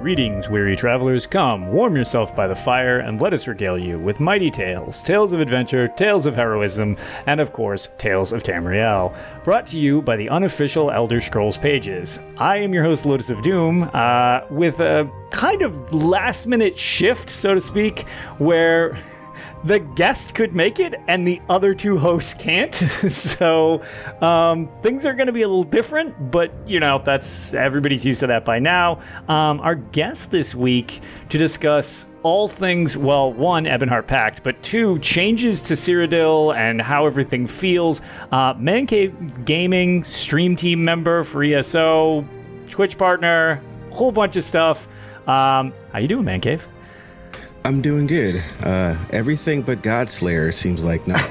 Greetings, weary travelers. Come, warm yourself by the fire, and let us regale you with mighty tales, tales of adventure, tales of heroism, and of course, tales of Tamriel. Brought to you by the unofficial Elder Scrolls pages. I am your host, Lotus of Doom, uh, with a kind of last minute shift, so to speak, where the guest could make it and the other two hosts can't. so um, things are going to be a little different, but you know, that's everybody's used to that by now. Um, our guest this week to discuss all things, well, one, Ebonheart Pact, but two, changes to Cyrodiil and how everything feels. Uh, Man Cave Gaming, stream team member for ESO, Twitch partner, whole bunch of stuff. Um, how you doing, Man Cave? I'm doing good. Uh, everything but Godslayer seems like no.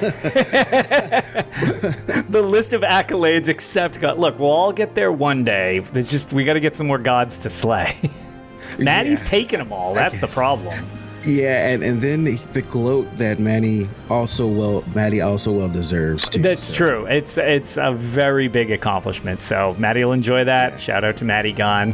the list of accolades except God. Look, we'll all get there one day. There's just we got to get some more gods to slay. Manny's yeah, taking them all. That's the problem. Yeah, and, and then the, the gloat that Manny also well Maddie also well deserves too. That's so. true. It's it's a very big accomplishment. So Maddie will enjoy that. Yeah. Shout out to Maddie Gone.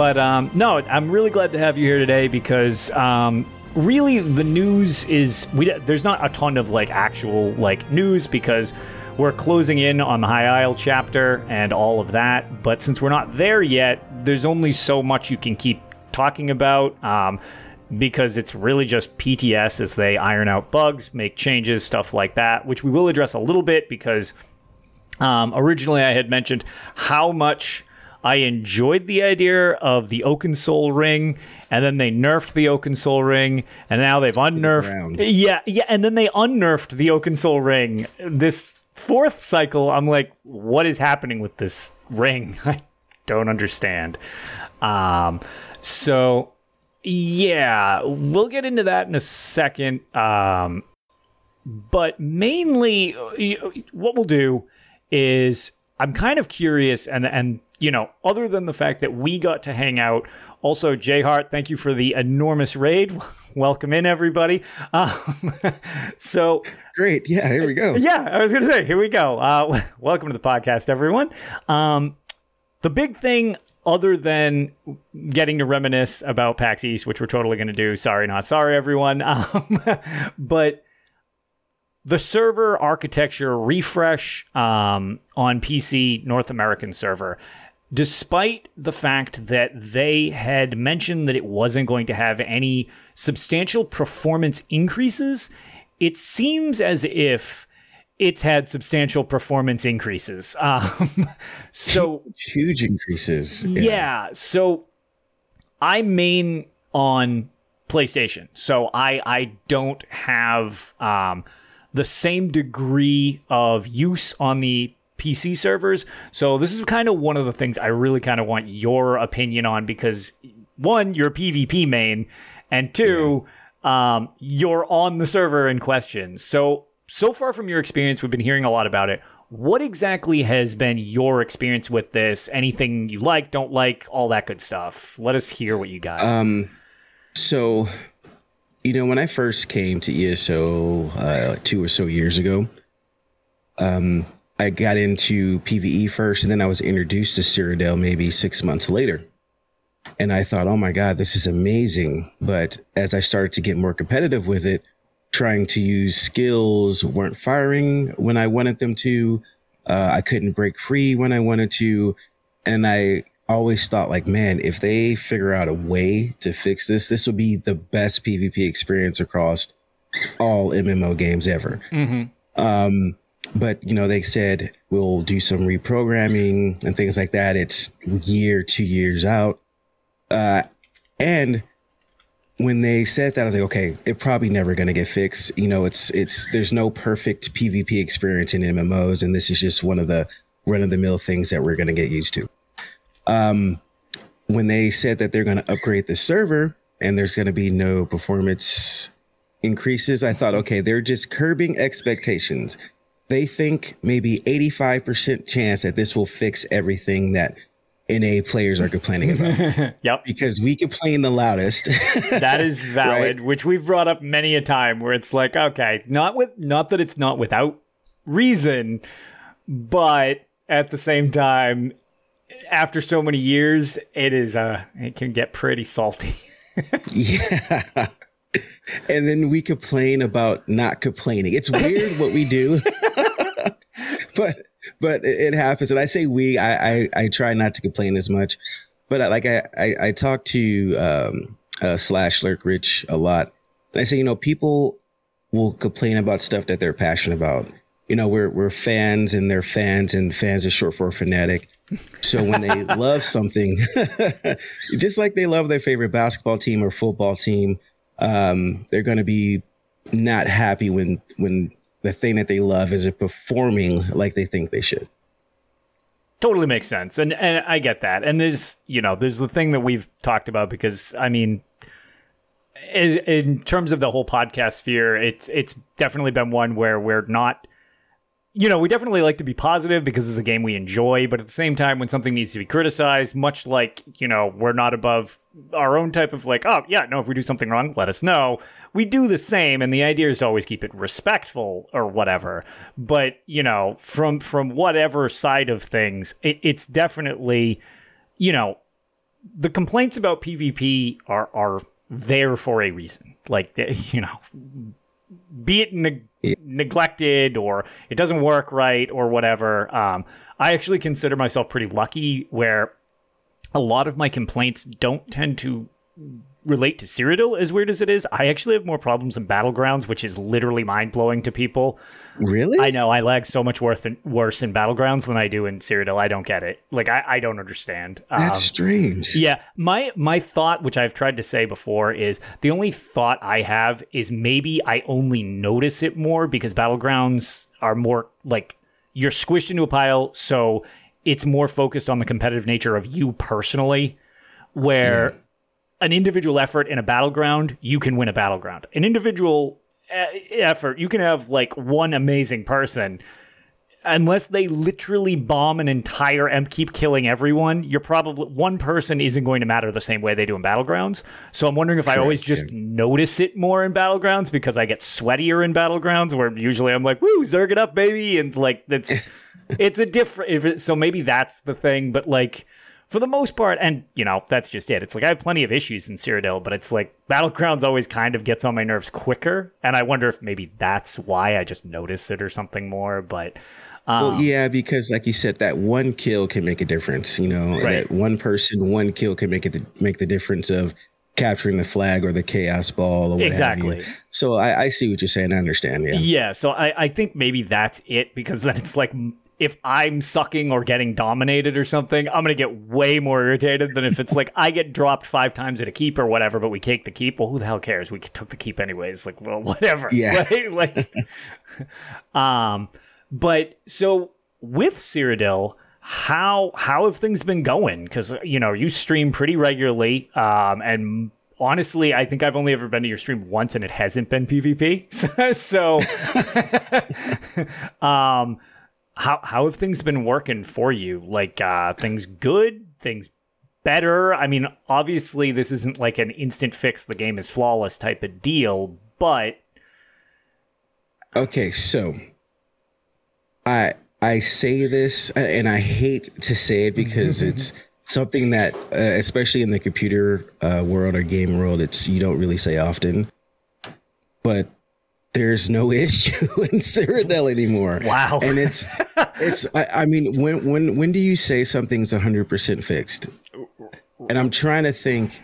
But um, no, I'm really glad to have you here today because um, really the news is we there's not a ton of like actual like news because we're closing in on the High Isle chapter and all of that. But since we're not there yet, there's only so much you can keep talking about. Um, because it's really just PTS as they iron out bugs, make changes, stuff like that, which we will address a little bit because um, originally I had mentioned how much I enjoyed the idea of the Oakensoul ring, and then they nerfed the Oakensoul ring, and now they've unnerfed. The yeah, yeah, and then they unnerfed the Oakensoul ring. This fourth cycle, I'm like, what is happening with this ring? I don't understand. Um, so yeah, we'll get into that in a second. Um, but mainly, what we'll do is I'm kind of curious, and and you know, other than the fact that we got to hang out. Also, Jay Hart, thank you for the enormous raid. Welcome in, everybody. Um, so great, yeah, here we go. Yeah, I was going to say, here we go. Uh, welcome to the podcast, everyone. Um, the big thing, other than getting to reminisce about PAX East, which we're totally going to do. Sorry, not sorry, everyone. Um, but the server architecture refresh um, on PC North American server despite the fact that they had mentioned that it wasn't going to have any substantial performance increases, it seems as if it's had substantial performance increases. Um, so huge increases. Yeah. yeah. So I main on PlayStation, so I I don't have um, the same degree of use on the PC servers. So this is kind of one of the things I really kind of want your opinion on because one, you're a PvP main, and two, yeah. um, you're on the server in question. So so far from your experience, we've been hearing a lot about it. What exactly has been your experience with this? Anything you like, don't like, all that good stuff. Let us hear what you got. Um, so, you know, when I first came to ESO uh, two or so years ago, um, I got into PVE first, and then I was introduced to Cyrodiil maybe six months later. And I thought, oh my God, this is amazing. But as I started to get more competitive with it, trying to use skills weren't firing when I wanted them to. Uh, I couldn't break free when I wanted to, and I always thought like, man, if they figure out a way to fix this, this will be the best PvP experience across all MMO games ever. Mm-hmm. Um, but you know, they said we'll do some reprogramming and things like that. It's year, two years out. Uh, and when they said that, I was like, okay, it probably never going to get fixed. You know, it's it's there's no perfect PvP experience in MMOs, and this is just one of the run of the mill things that we're going to get used to. Um, when they said that they're going to upgrade the server and there's going to be no performance increases, I thought, okay, they're just curbing expectations. They think maybe 85% chance that this will fix everything that NA players are complaining about. yep. Because we complain the loudest. that is valid, right? which we've brought up many a time where it's like, okay, not with not that it's not without reason, but at the same time, after so many years, it is uh it can get pretty salty. yeah. And then we complain about not complaining. It's weird what we do. but but it, happens. And I say we, I, I, I try not to complain as much. But I, like I, I, I talk to um, uh, slash lurk rich a lot. And I say, you know, people will complain about stuff that they're passionate about. You know, we're we're fans and they're fans and fans is short for fanatic. So when they love something, just like they love their favorite basketball team or football team, um, they're going to be not happy when when the thing that they love isn't performing like they think they should. Totally makes sense, and and I get that. And there's you know there's the thing that we've talked about because I mean, in, in terms of the whole podcast sphere, it's it's definitely been one where we're not you know, we definitely like to be positive because it's a game we enjoy, but at the same time, when something needs to be criticized, much like, you know, we're not above our own type of like, oh, yeah, no, if we do something wrong, let us know. We do the same, and the idea is to always keep it respectful or whatever. But, you know, from from whatever side of things, it, it's definitely, you know, the complaints about PvP are are there for a reason. Like, you know, be it neg- neglected or it doesn't work right or whatever. Um, I actually consider myself pretty lucky where a lot of my complaints don't tend to relate to Cyrodiil, as weird as it is. I actually have more problems in Battlegrounds, which is literally mind blowing to people. Really? I know. I lag so much worse, in, worse in Battlegrounds than I do in Cyrodiil. I don't get it. Like, I, I don't understand. That's um, strange. Yeah. My, my thought, which I've tried to say before, is the only thought I have is maybe I only notice it more because Battlegrounds are more like you're squished into a pile. So it's more focused on the competitive nature of you personally, where. An individual effort in a battleground, you can win a battleground. An individual uh, effort, you can have like one amazing person. Unless they literally bomb an entire and keep killing everyone, you're probably one person isn't going to matter the same way they do in battlegrounds. So I'm wondering if I always just notice it more in battlegrounds because I get sweatier in battlegrounds, where usually I'm like, "Woo, zerg it up, baby," and like that's it's a different. So maybe that's the thing, but like for the most part, and you know, that's just it. It's like I have plenty of issues in Cyrodiil, but it's like Battlegrounds always kind of gets on my nerves quicker, and I wonder if maybe that's why I just notice it or something more. But um, well, yeah, because like you said, that one kill can make a difference. You know, right. that one person, one kill can make it make the difference of capturing the flag or the chaos ball or what exactly. So I, I, see what you're saying. I understand. Yeah. Yeah. So I, I think maybe that's it because then it's like if I'm sucking or getting dominated or something, I'm gonna get way more irritated than if it's like I get dropped five times at a keep or whatever, but we take the keep. Well, who the hell cares? We took the keep anyways. Like, well, whatever. Yeah. like, like um, but so with Cyrodiil, how how have things been going? Because you know you stream pretty regularly, um, and honestly, I think I've only ever been to your stream once, and it hasn't been PvP. so, um how how have things been working for you? Like uh, things good, things better. I mean, obviously this isn't like an instant fix. The game is flawless type of deal, but okay. So I I say this, and I hate to say it because it's something that, uh, especially in the computer uh, world or game world, it's you don't really say often. But there's no issue in Cyrodiil anymore. Wow. And it's it's I, I, mean when when when do you say something's 100% fixed? And I'm trying to think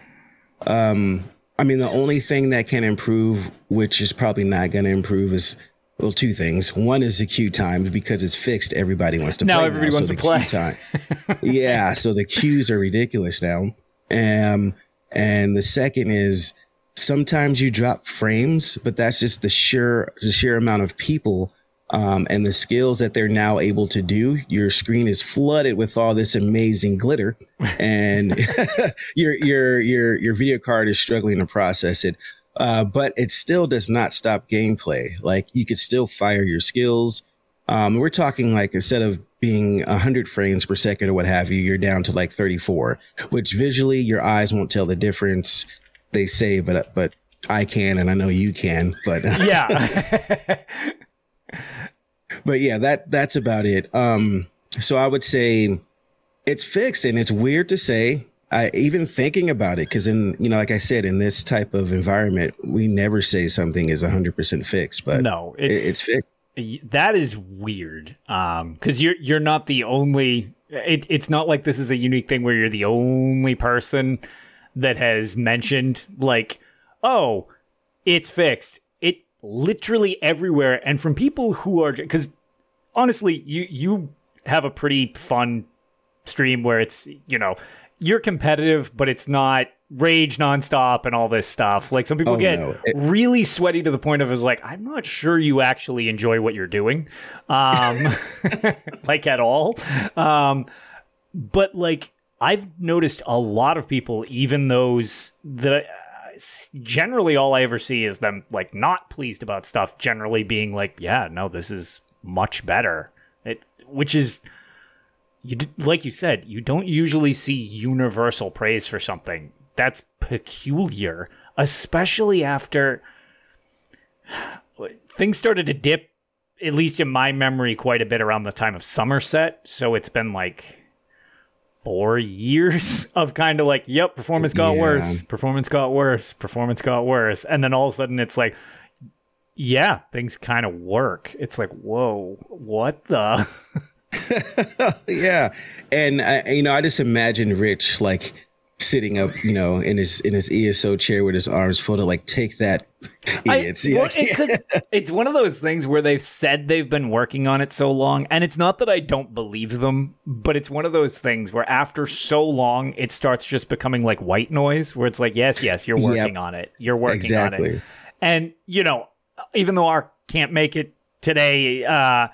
um I mean the only thing that can improve which is probably not going to improve is well two things. One is the queue times because it's fixed everybody wants to now play everybody now, wants so to play. Time, yeah, so the queues are ridiculous now. Um and the second is sometimes you drop frames, but that's just the sheer the sheer amount of people um, and the skills that they're now able to do. Your screen is flooded with all this amazing glitter, and your your your your video card is struggling to process it. Uh, but it still does not stop gameplay. Like you could still fire your skills. Um, we're talking like instead of being 100 frames per second or what have you, you're down to like 34, which visually your eyes won't tell the difference they say, but but I can, and I know you can. But yeah, but yeah, that that's about it. Um, so I would say it's fixed, and it's weird to say. I even thinking about it because in you know, like I said, in this type of environment, we never say something is 100 percent fixed, but no, it's, it, it's fixed. That is weird. Um, because you're you're not the only. It, it's not like this is a unique thing where you're the only person that has mentioned like, oh, it's fixed. It literally everywhere, and from people who are because honestly, you you have a pretty fun stream where it's you know you're competitive, but it's not rage nonstop and all this stuff. Like some people oh, get no. it- really sweaty to the point of is like, I'm not sure you actually enjoy what you're doing, um, like at all. Um, but like I've noticed a lot of people, even those that generally all I ever see is them like not pleased about stuff, generally being like, yeah, no, this is much better. It, which is, you like you said, you don't usually see universal praise for something. That's peculiar, especially after things started to dip, at least in my memory, quite a bit around the time of Somerset. So it's been like four years of kind of like, yep, performance got yeah. worse, performance got worse, performance got worse. And then all of a sudden it's like, yeah, things kind of work. It's like, whoa, what the? yeah. And, I, you know, I just imagine Rich like sitting up, you know, in his in his ESO chair with his arms folded, like take that, idiots. I, well, it it's one of those things where they've said they've been working on it so long, and it's not that I don't believe them, but it's one of those things where after so long, it starts just becoming like white noise, where it's like, yes, yes, you're working yep. on it, you're working exactly. on it, and you know, even though our can't make it today. uh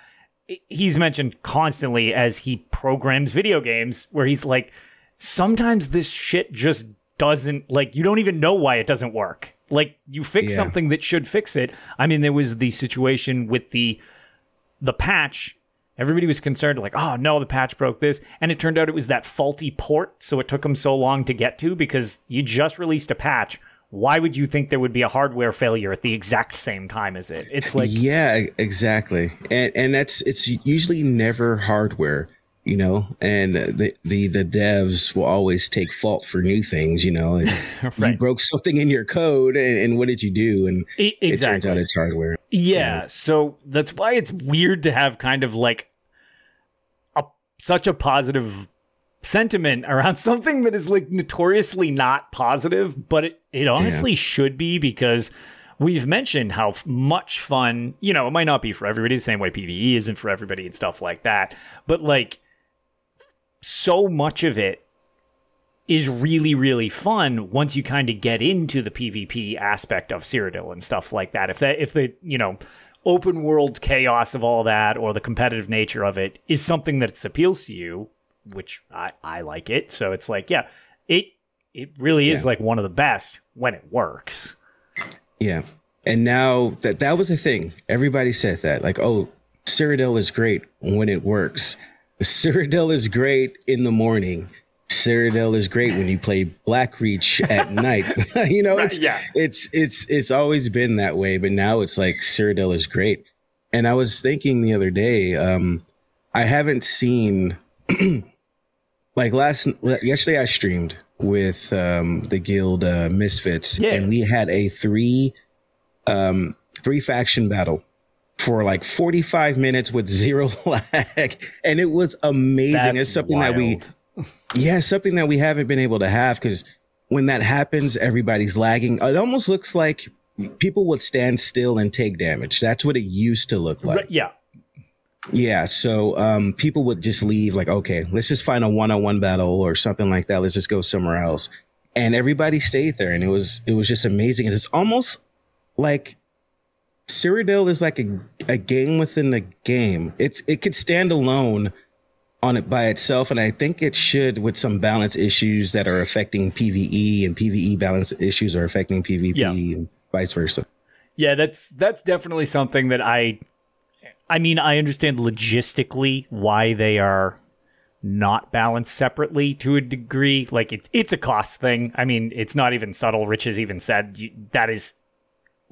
He's mentioned constantly as he programs video games, where he's like, sometimes this shit just doesn't like you don't even know why it doesn't work. Like you fix yeah. something that should fix it. I mean, there was the situation with the the patch. Everybody was concerned, like, oh no, the patch broke this, and it turned out it was that faulty port. So it took them so long to get to because you just released a patch. Why would you think there would be a hardware failure at the exact same time as it? It's like, yeah, exactly, and and that's it's usually never hardware you know and the, the the devs will always take fault for new things you know right. you broke something in your code and, and what did you do and exactly. it turns out it's hardware yeah, yeah so that's why it's weird to have kind of like a such a positive sentiment around something that is like notoriously not positive but it, it honestly yeah. should be because we've mentioned how much fun, you know, it might not be for everybody the same way PvE isn't for everybody and stuff like that. But like so much of it is really really fun once you kind of get into the PvP aspect of Cyrodiil and stuff like that. If that if the you know open world chaos of all that or the competitive nature of it is something that appeals to you, which I I like it. So it's like yeah, it it really yeah. is like one of the best when it works. Yeah. And now that that was a thing. Everybody said that like oh Cyrodiil is great when it works. Cyrodiil is great in the morning. Cyrodiil is great when you play Blackreach at night. you know, it's yeah. it's it's it's always been that way, but now it's like Cyrodiil is great. And I was thinking the other day, um, I haven't seen like last yesterday I streamed with um, the guild uh, Misfits, yeah. and we had a three um, three faction battle for like 45 minutes with zero lag. And it was amazing. That's it's something that we, yeah, something that we haven't been able to have because when that happens, everybody's lagging. It almost looks like people would stand still and take damage. That's what it used to look like. Yeah. Yeah. So um, people would just leave, like, okay, let's just find a one on one battle or something like that. Let's just go somewhere else. And everybody stayed there. And it was, it was just amazing. And it's almost like Cyrodiil is like a, a game within the game. It's, it could stand alone on it by itself. And I think it should with some balance issues that are affecting PvE and PvE balance issues are affecting PvP Yeah. and vice versa. Yeah, that's that's definitely something that I I mean, I understand logistically why they are not balanced separately to a degree. Like it's it's a cost thing. I mean, it's not even subtle. Rich has even said you, that is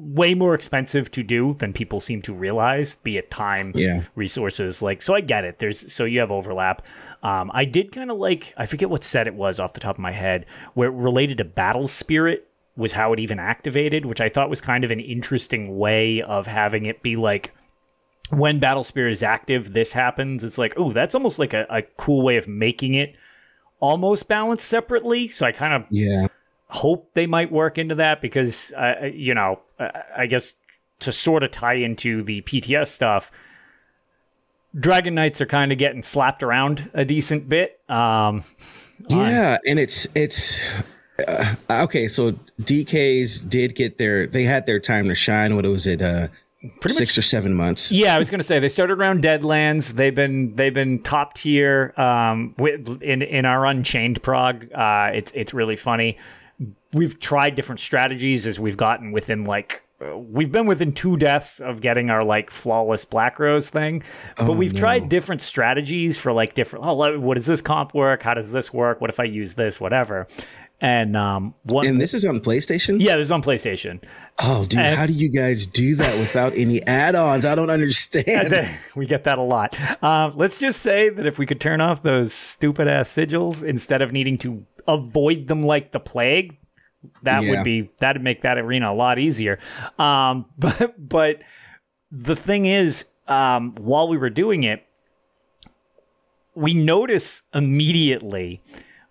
way more expensive to do than people seem to realize, be it time, Yeah. resources. Like, so I get it. There's so you have overlap. Um, I did kind of like I forget what set it was off the top of my head, where it related to battle spirit was how it even activated, which I thought was kind of an interesting way of having it be like when battle spirit is active, this happens. It's like, oh, that's almost like a, a cool way of making it almost balanced separately. So I kind of Yeah. hope they might work into that because uh, you know i guess to sort of tie into the pts stuff dragon knights are kind of getting slapped around a decent bit um Yeah, and it's it's uh, okay. So DKs did get their they had their time to shine. What was it? Uh, Pretty six or seven months. yeah i was gonna say they started around deadlands they've been they've been top tier um with, in in our unchained prog uh it's it's really funny we've tried different strategies as we've gotten within like uh, we've been within two deaths of getting our like flawless black rose thing but Oh, we've no. tried different strategies for like different oh what does this comp work how does this work what if i use this whatever and um one And this is on PlayStation. yeah this is on playstation Oh, dude, And- how do you guys do that without any add-ons? I don't understand. we get that a lot. Um, let's just say that if we could turn off those stupid ass sigils instead of needing to avoid them like the plague, that Yeah. would be that'd make that arena a lot easier. Um, but but the thing is, um, while we were doing it, we notice immediately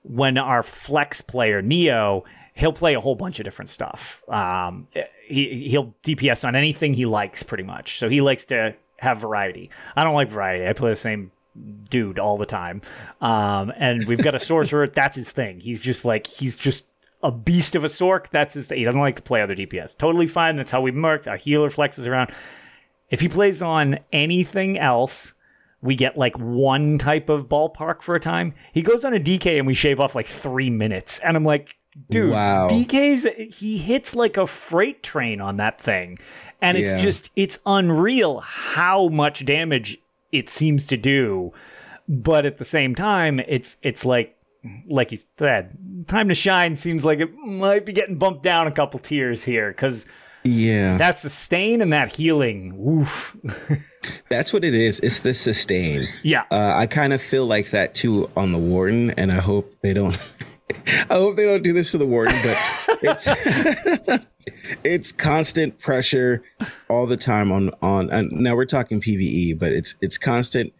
when our flex player Neo, he'll play a whole bunch of different stuff. Um, he he'll DPS on anything he likes, pretty much. So he likes to have variety. I don't like variety. I play the same dude all the time. Um, and we've got a sorcerer. that's his thing. He's just like he's just a beast of a sork. That's his thing. He doesn't like to play other DPS. Totally fine. That's how we merked. Our healer flexes around. If he plays on anything else, we get like one type of ballpark for a time. He goes on a DK and we shave off like three minutes. And I'm like, dude, Wow. DK's, he hits like a freight train on that thing. And it's Yeah. just, it's unreal how much damage it seems to do. But at the same time, it's, it's like, like you said, time to shine seems like it might be getting bumped down a couple tiers here because yeah, that sustain and that healing, woof. that's what it is. It's the sustain. yeah. Uh, I kind of feel like that too on the Warden, and I hope they don't. I hope they don't do this to the Warden, but it's it's constant pressure all the time on on. And now we're talking PVE, but it's it's constant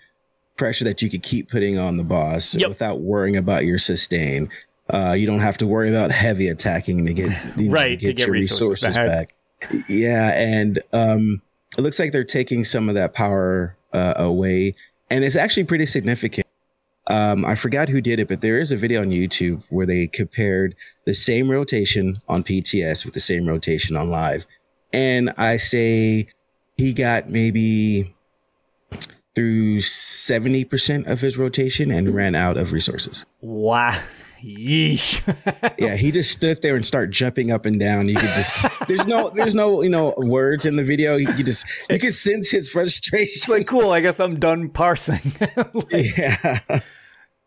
pressure that you could keep putting on the boss Yep. without worrying about your sustain. Uh, you don't have to worry about heavy attacking to get you know, Right, to to get, get your resources resources back. back. Yeah, and um, it looks like they're taking some of that power uh, away, and it's actually pretty significant. Um, I forgot who did it, but there is a video on YouTube where they compared the same rotation on PTS with the same rotation on live, and I say he got maybe through seventy percent of his rotation and ran out of resources. Wow. Yeesh. yeah, he just stood there and started jumping up and down. You could just there's no there's no you know words in the video. You just you could sense his frustration. like, cool. I guess I'm done parsing. Like, yeah,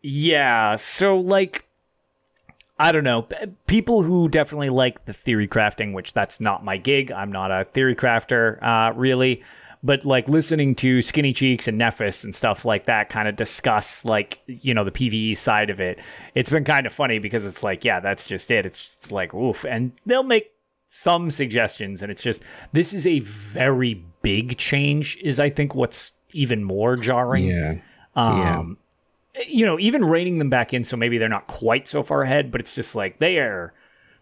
yeah. So, like, I don't know. People who definitely like the theory crafting, which that's not my gig. I'm not a theory crafter, uh, really. But like listening to Skinny Cheeks and Nefas and stuff like that kind of discuss like, you know, the PvE side of it. It's been kind of funny because it's like, yeah, that's just it. It's just like, oof. And they'll make some suggestions, and it's just this is a very big change. Is I think what's even more jarring. Yeah. Um, you know, even reining them back in, so maybe they're not quite so far ahead, but it's just like they are.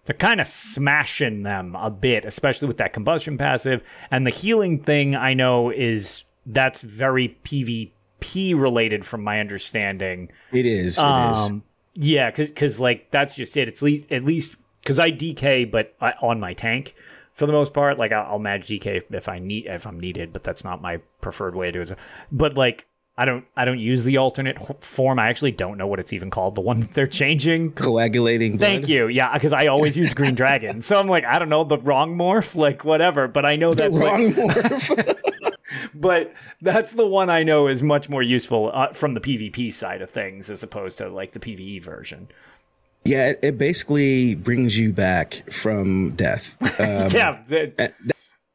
They're kind of smashing them a bit, especially with that combustion passive and the healing thing. I know is that's very PvP related, from my understanding. It is. It is. Um, yeah, because like that's just it. It's le- at least because I DK, but I, on my tank for the most part. Like I'll, I'll manage DK if, if I need if I'm needed, but that's not my preferred way to do it. But like I don't I don't use the alternate form. I actually don't know what it's even called. The one they're changing. Coagulating blood. Thank you. Yeah, because I always use Green Dragon, so I'm like I don't know the wrong morph, like whatever. But I know that's like, Wrong morph. but that's the one I know is much more useful uh, from the PvP side of things as opposed to like the PvE version. yeah, it, it basically brings you back from death. Um, yeah,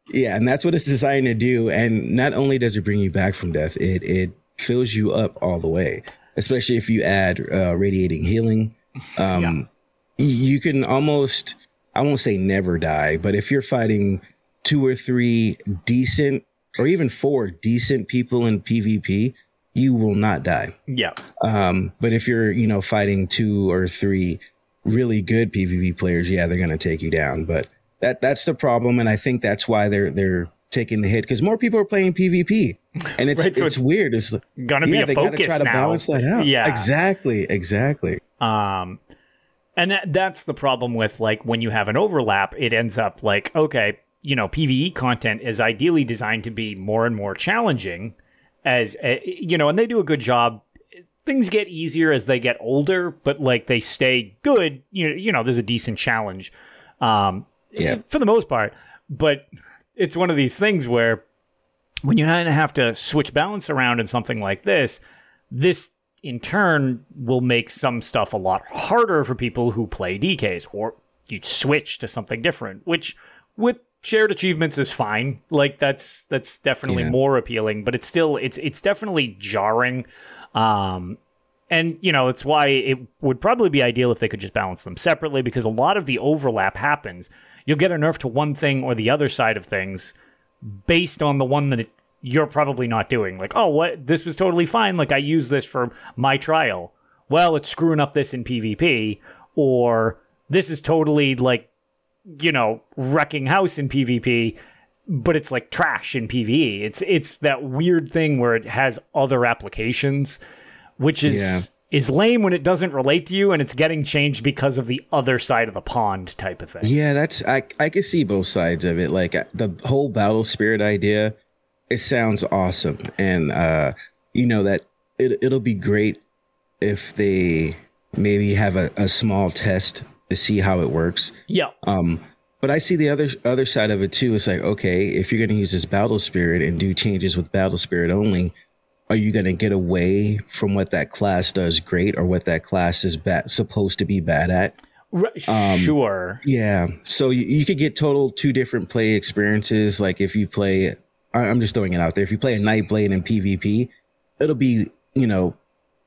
Yeah, and that's what it's designed to do. And not only does it bring you back from death, it it fills you up all the way. Especially if you add uh, radiating healing, um, y- you can almost I won't say never die, but if you're fighting two or three decent or even four decent people in PvP, you will not die. yeah, Um, but if you're, you know, fighting two or three really good PvP players, yeah, they're gonna take you down. But that that's the problem, and I think that's why they're they're taking the hit because more people are playing PvP, and it's Right, so it's, it's weird. It's gonna be a they gotta focus try to now. balance that out. Yeah, exactly, exactly. Um, and that that's the problem with like when you have an overlap, it ends up like okay, you know, PVE content is ideally designed to be more and more challenging, as uh, you know, and they do a good job. Things get easier as they get older, but like they stay good. You know, you know, there's a decent challenge, um, Yeah. for the most part. But it's one of these things where when you kind of have to switch balance around in something like this, this in turn will make some stuff a lot harder for people who play DKs or you switch to something different, which with shared achievements is fine. Like that's that's definitely Yeah. more appealing, but it's still it's it's definitely jarring. Um and you know, it's why it would probably be ideal if they could just balance them separately because a lot of the overlap happens. You'll get a nerf to one thing or the other side of things based on the one that it, you're probably not doing. Like, oh, what? This was totally fine. Like, I use this for my trial. Well, it's screwing up this in PvP, or this is totally like, you know, wrecking house in PvP, but it's like trash in PvE. It's it's that weird thing where it has other applications, which is. Is lame when it doesn't relate to you and it's getting changed because of the other side of the pond type of thing. Yeah, that's I I can see both sides of it. Like uh, the whole battle spirit idea, it sounds awesome, and uh, you know that it it'll be great if they maybe have a, a small test to see how it works. Yeah. Um, but I see the other other side of it too. It's like, okay, if you're going to use this battle spirit and do changes with battle spirit only, are you going to get away from what that class does great or what that class is bad, supposed to be bad at? Um, sure. Yeah. So you, you could get total two different play experiences. Like if you play, I- I'm just throwing it out there. If you play a Nightblade in PvP, it'll be, you know,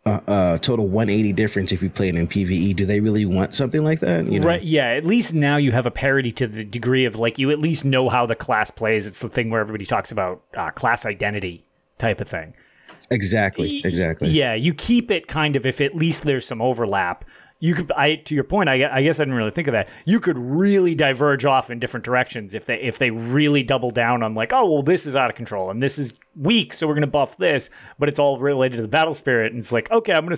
a, a total 180 difference if you play it in PvE. Do they really want something like that? You know? Right. Yeah. At least now you have a parity to the degree of like you at least know how the class plays. It's the thing where everybody talks about uh, class identity type of thing. Exactly. Exactly. Yeah. You keep it kind of if at least there's some overlap. You could, I to your point. I, I guess I didn't really think of that. You could really diverge off in different directions if they if they really double down on like, oh well, this is out of control and this is weak, so we're gonna buff this, but it's all related to the battle spirit, and it's like, okay, I'm gonna,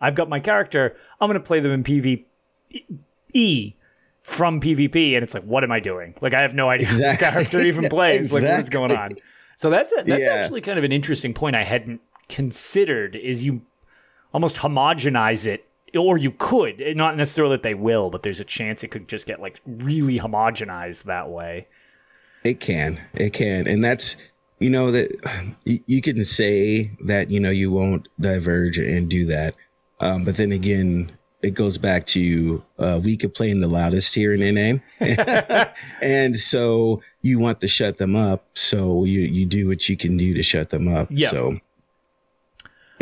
I've got my character, I'm gonna play them in PvE from PvP, and it's like, what am I doing? Like, I have no idea Exactly. character even plays. Like, what's going on? So that's a, that's Yeah. actually kind of an interesting point I hadn't considered. Is you almost homogenize it, or you could, not necessarily that they will, but there's a chance it could just get like really homogenized that way. It can. It can. And that's, you know, that you, you can say that, you know, you won't diverge and do that. Um, but then again, it goes back to uh, we could play in the loudest here in NA. and so you want to shut them up. So you, you do what you can do to shut them up. Yeah. So,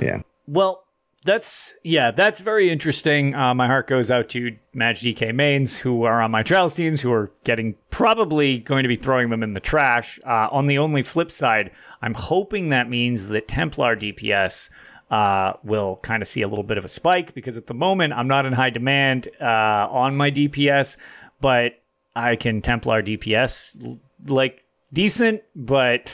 yeah. Well, that's yeah, that's very interesting. Uh, my heart goes out to Mag DK mains who are on my trials teams who are getting probably going to be throwing them in the trash. Uh, on the only flip side, I'm hoping that means that Templar DPS uh, will kind of see a little bit of a spike because at the moment I'm not in high demand uh, on my DPS, but I can Templar DPS like decent, but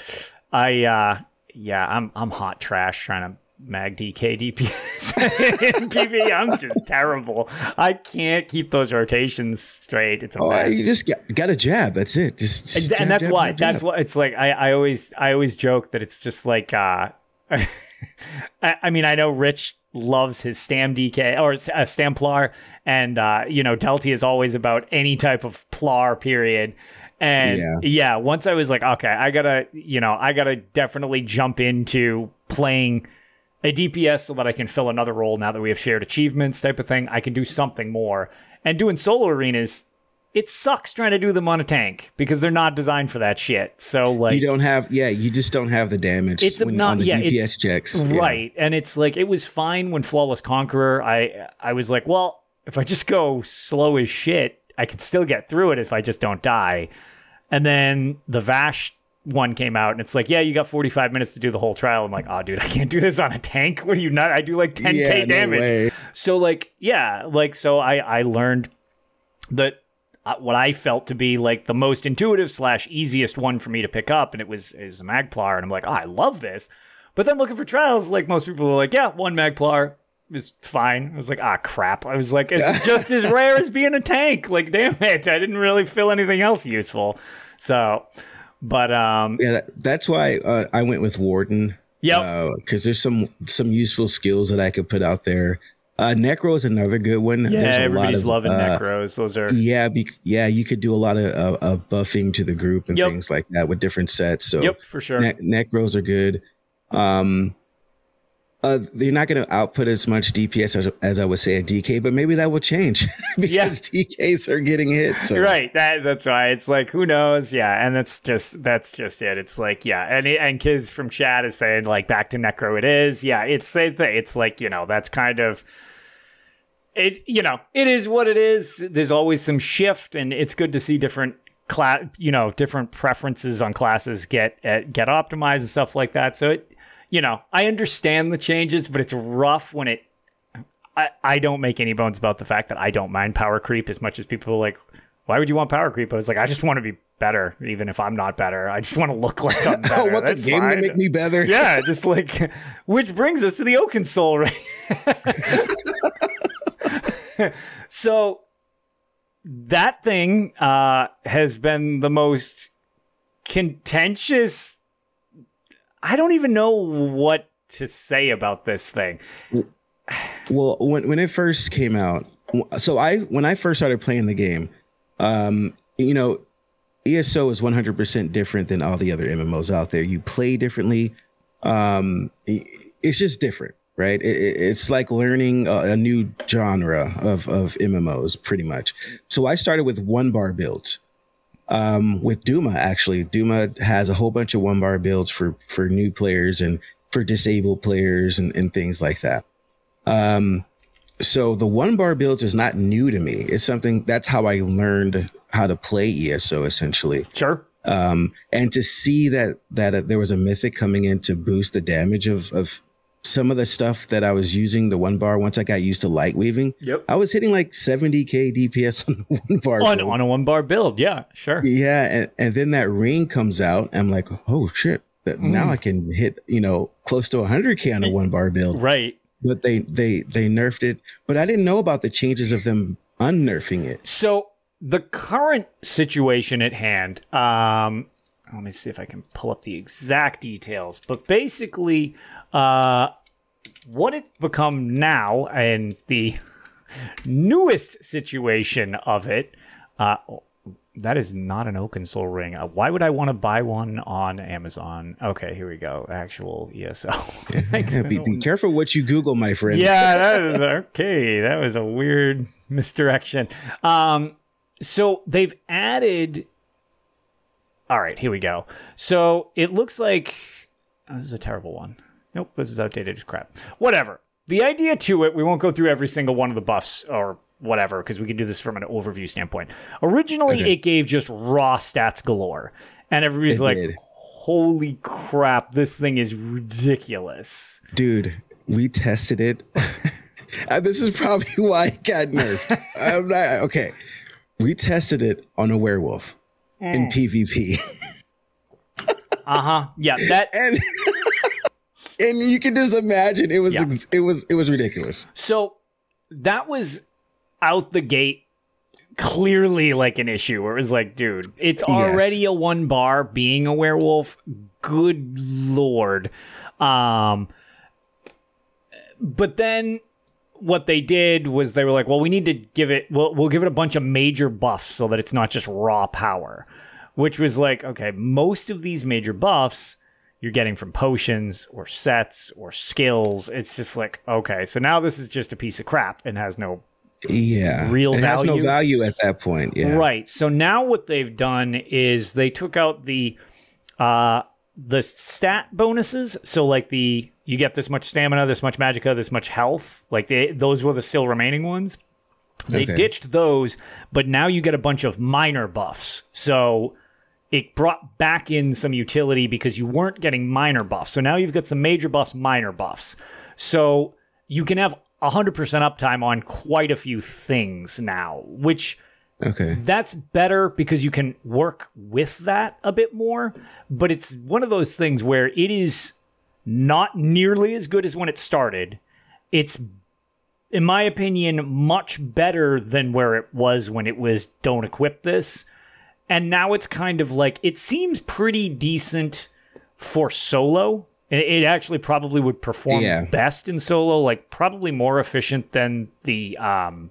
I uh, yeah I'm I'm hot trash trying to mag DK DPS in PV. I'm just terrible. I can't keep those rotations straight. It's a Oh, mess. you just got, got a jab. That's it. Just, just and, jab, and that's jab, why jab, that's why it's like I, I always I always joke that it's just like uh I, I mean I know Rich loves his Stam DK or uh, Stamplar and uh you know Delty is always about any type of plar period. And Yeah. yeah once I was like okay I gotta you know I gotta definitely jump into playing a DPS so that I can fill another role now that we have shared achievements type of thing. I can do something more. And doing solo arenas it sucks trying to do them on a tank because they're not designed for that shit. So like you don't have, yeah, you just don't have the damage. it's when, not on the yeah, DPS it's, checks. Yeah. right and it's like it was fine when flawless conqueror i i was like well if i just go slow as shit i can still get through it if i just don't die and then the vash one came out and it's like yeah you got 45 minutes to do the whole trial i'm like oh dude i can't do this on a tank what are you not i do like 10k Yeah, no damage way. so like yeah like so i i learned that what I felt to be like the most intuitive slash easiest one for me to pick up, and it was is a Magplar, and I'm like, oh, I love this. But then looking for trials, like most people are like, yeah, one Magplar is fine. I was like, ah, crap. I was like, it's just as rare as being a tank. Like, damn it, I didn't really feel anything else useful. So, but um, Yeah, that, that's why uh, I went with Warden. Yep. Because there's some some useful skills that I could put out there. Uh, Necro is another good one. yeah, There's a lot everybody's of, loving uh, Necros. Those are Yeah, be, yeah, you could do a lot of uh, buffing to the group and Yep. things like that with different sets. So yep for sure. ne- necros are good. Um, uh, they're not going to output as much DPS as, as I would say a DK, but maybe that will change because DKs are getting hit. So Right. That that's why it's like who knows? Yeah, and that's just that's just it. It's like yeah, and and Kiz from chat is saying like back to Necro. It is yeah. It's same thing. It's like you know that's kind of it. You know it is what it is. There's always some shift, and it's good to see different class. You know different preferences on classes get uh, get optimized and stuff like that. So it. You know, I understand the changes, but it's rough when it I, I don't make any bones about the fact that I don't mind power creep as much as people are like, why would you want power creep? I was like, I just want to be better, even if I'm not better. I just want to look like I'm better. I want the game to make me better. Yeah, just like, which brings us to the Oakensoul ring. so that thing uh, has been the most contentious. I don't even know what to say about this thing. Well, when when it first came out, so I when I first started playing the game, um, you know, ESO is 100% different than all the other MMOs out there. You play differently. Um, it's just different, right? It, it- it's like learning a, a new genre of of MMOs, pretty much. So I started with one bar builds. Um, with Duma, actually, Duma has a whole bunch of one bar builds for for new players and for disabled players and, and things like that. Um, so the one bar builds is not new to me. It's something that's how I learned how to play ESO essentially. Sure. Um, and to see that that uh, there was a mythic coming in to boost the damage of of some of the stuff that I was using the one bar once I got used to light weaving, Yep. I was hitting like 70k DPS on the one bar. On, on a one bar build. Yeah, sure. Yeah, and, and then that ring comes out. I'm like, oh shit! That Mm. now I can hit you know close to 100k on a one bar build Right. but they they they nerfed it. But I didn't know about the changes of them unnerfing it. So the current situation at hand, um, let me see if I can pull up the exact details. But basically, uh, what it's become now and the newest situation of it, uh, that is not an Oakensoul ring. Uh, why would I want to buy one on Amazon? Okay, here we go. Actual ESO. Be, be careful what you Google, my friend. yeah, that is okay. That was a weird misdirection. Um, so they've added. All right, here we go. So it looks like oh, this is a terrible one. Nope, this is outdated crap. Whatever. the idea to it, we won't go through every single one of the buffs or whatever because we can do this from an overview standpoint. Originally, Okay. it gave just raw stats galore, and everybody's It like, did. "Holy crap, this thing is ridiculous." Dude, we tested it. Uh, this is probably why it got nerfed. I'm not okay. We tested it on a werewolf in PvP. Uh huh. Yeah, that. and and you can just imagine it was Yeah. ex- it was it was ridiculous. So that was out the gate clearly like an issue where it was like, dude, it's Yes. already a one bar being a werewolf. Good lord. Um but then what they did was they were like, well, we need to give it we'll we'll give it a bunch of major buffs so that it's not just raw power. Which was like, okay, most of these major buffs you're getting from potions or sets or skills. It's just like, okay, so now this is just a piece of crap and has no Yeah, Real it has no value? value at that point. Yeah, Right. So now what they've done is they took out the uh the stat bonuses. So like the you get this much stamina, this much magicka, this much health. Like they, those were the still remaining ones. They Okay. ditched those, but now you get a bunch of minor buffs. So it brought back in some utility because you weren't getting minor buffs. So now you've got some major buffs, minor buffs. So you can have 100% uptime on quite a few things now, which Okay. that's better because you can work with that a bit more. But it's one of those things where it is not nearly as good as when it started. It's, in my opinion, much better than where it was when it was don't equip this. And now it's kind of like, it seems pretty decent for solo. It actually probably would perform Yeah. best in solo, like probably more efficient than the um,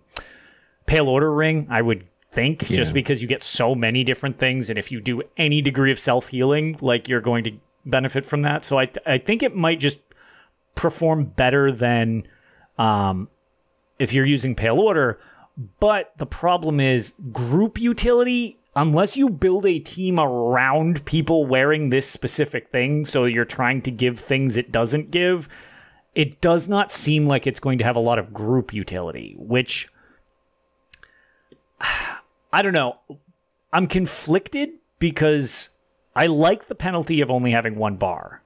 Pale Order Ring, I would think, just because you get so many different things. And if you do any degree of self healing, like you're going to benefit from that. So I, th- I think it might just perform better than um, if you're using Pale Order. But the problem is group utility, unless you build a team around people wearing this specific thing, so you're trying to give things it doesn't give, it does not seem like it's going to have a lot of group utility, which I don't know. I'm conflicted because I like the penalty of only having one bar.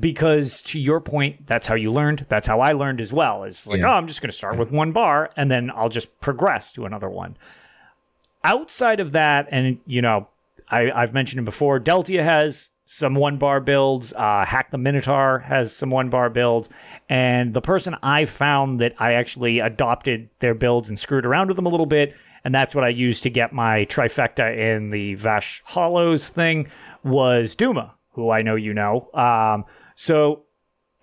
Because to your point, that's how you learned. That's how I learned as well. Is like, Yeah. oh, I'm just going to start with one bar and then I'll just progress to another one. Outside of that, and you know, I, I've mentioned it before. Deltia has some one bar builds. Uh, Hack the Minotaur has some one bar builds. And the person I found that I actually adopted their builds and screwed around with them a little bit, and that's what I used to get my trifecta in the Vash Hollows thing, was Duma, who I know you know. Um, so,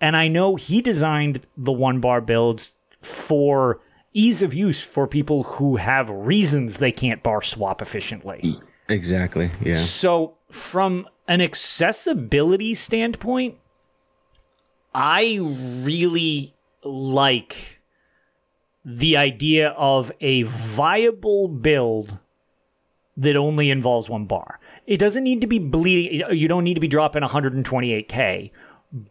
and I know he designed the one bar builds for ease of use for people who have reasons they can't bar swap efficiently. Exactly. Yeah. So, from an accessibility standpoint, I really like the idea of a viable build that only involves one bar. It doesn't need to be bleeding, you don't need to be dropping 128k,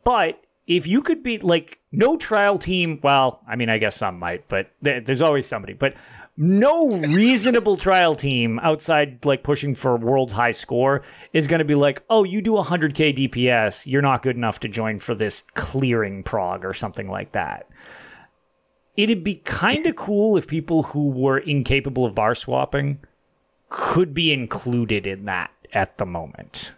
but if you could be like no trial team, well, I mean, I guess some might, but th- there's always somebody, but no reasonable trial team outside like pushing for world high score is going to be like, oh, you do 100k DPS, you're not good enough to join for this clearing prog or something like that. It'd be kind of cool if people who were incapable of bar swapping could be included in that at the moment.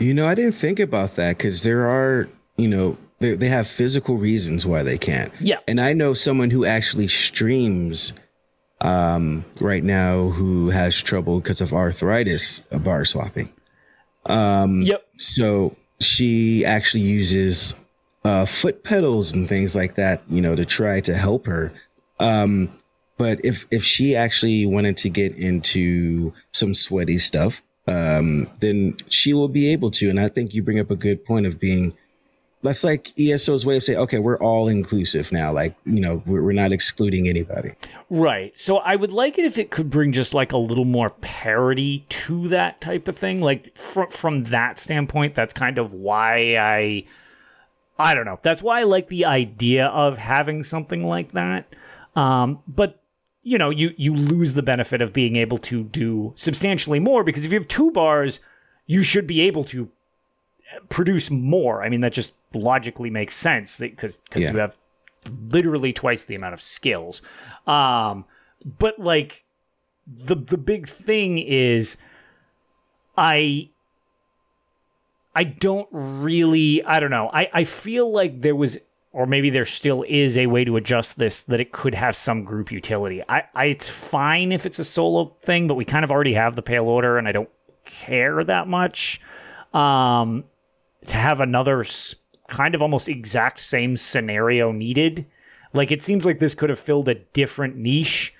You know, I didn't think about that because there are, you know, they, they have physical reasons why they can't. Yeah. And I know someone who actually streams um, right now who has trouble because of arthritis, uh, bar swapping. Yep. So she actually uses uh, foot pedals and things like that, you know, to try to help her. Um, but if if she actually wanted to get into some sweaty stuff, um, then she will be able to. And I think you bring up a good point of being. That's like ESO's way of saying, okay, we're all inclusive now. Like, you know, we're, we're not excluding anybody. Right. So I would like it if it could bring just like a little more parity to that type of thing. Like from from that standpoint, that's kind of why I I don't know. That's why I like the idea of having something like that. Um, but you know, you you lose the benefit of being able to do substantially more because if you have two bars, you should be able to produce more. I mean, that just logically makes sense because because Yeah. you have literally twice the amount of skills. Um, but like the the big thing is, I I don't really I don't know. I I feel like there was or maybe there still is a way to adjust this that it could have some group utility. I, I it's fine if it's a solo thing, but we kind of already have the pale order, and I don't care that much. Um to have another s- kind of almost exact same scenario needed. Like it seems like this could have filled a different niche,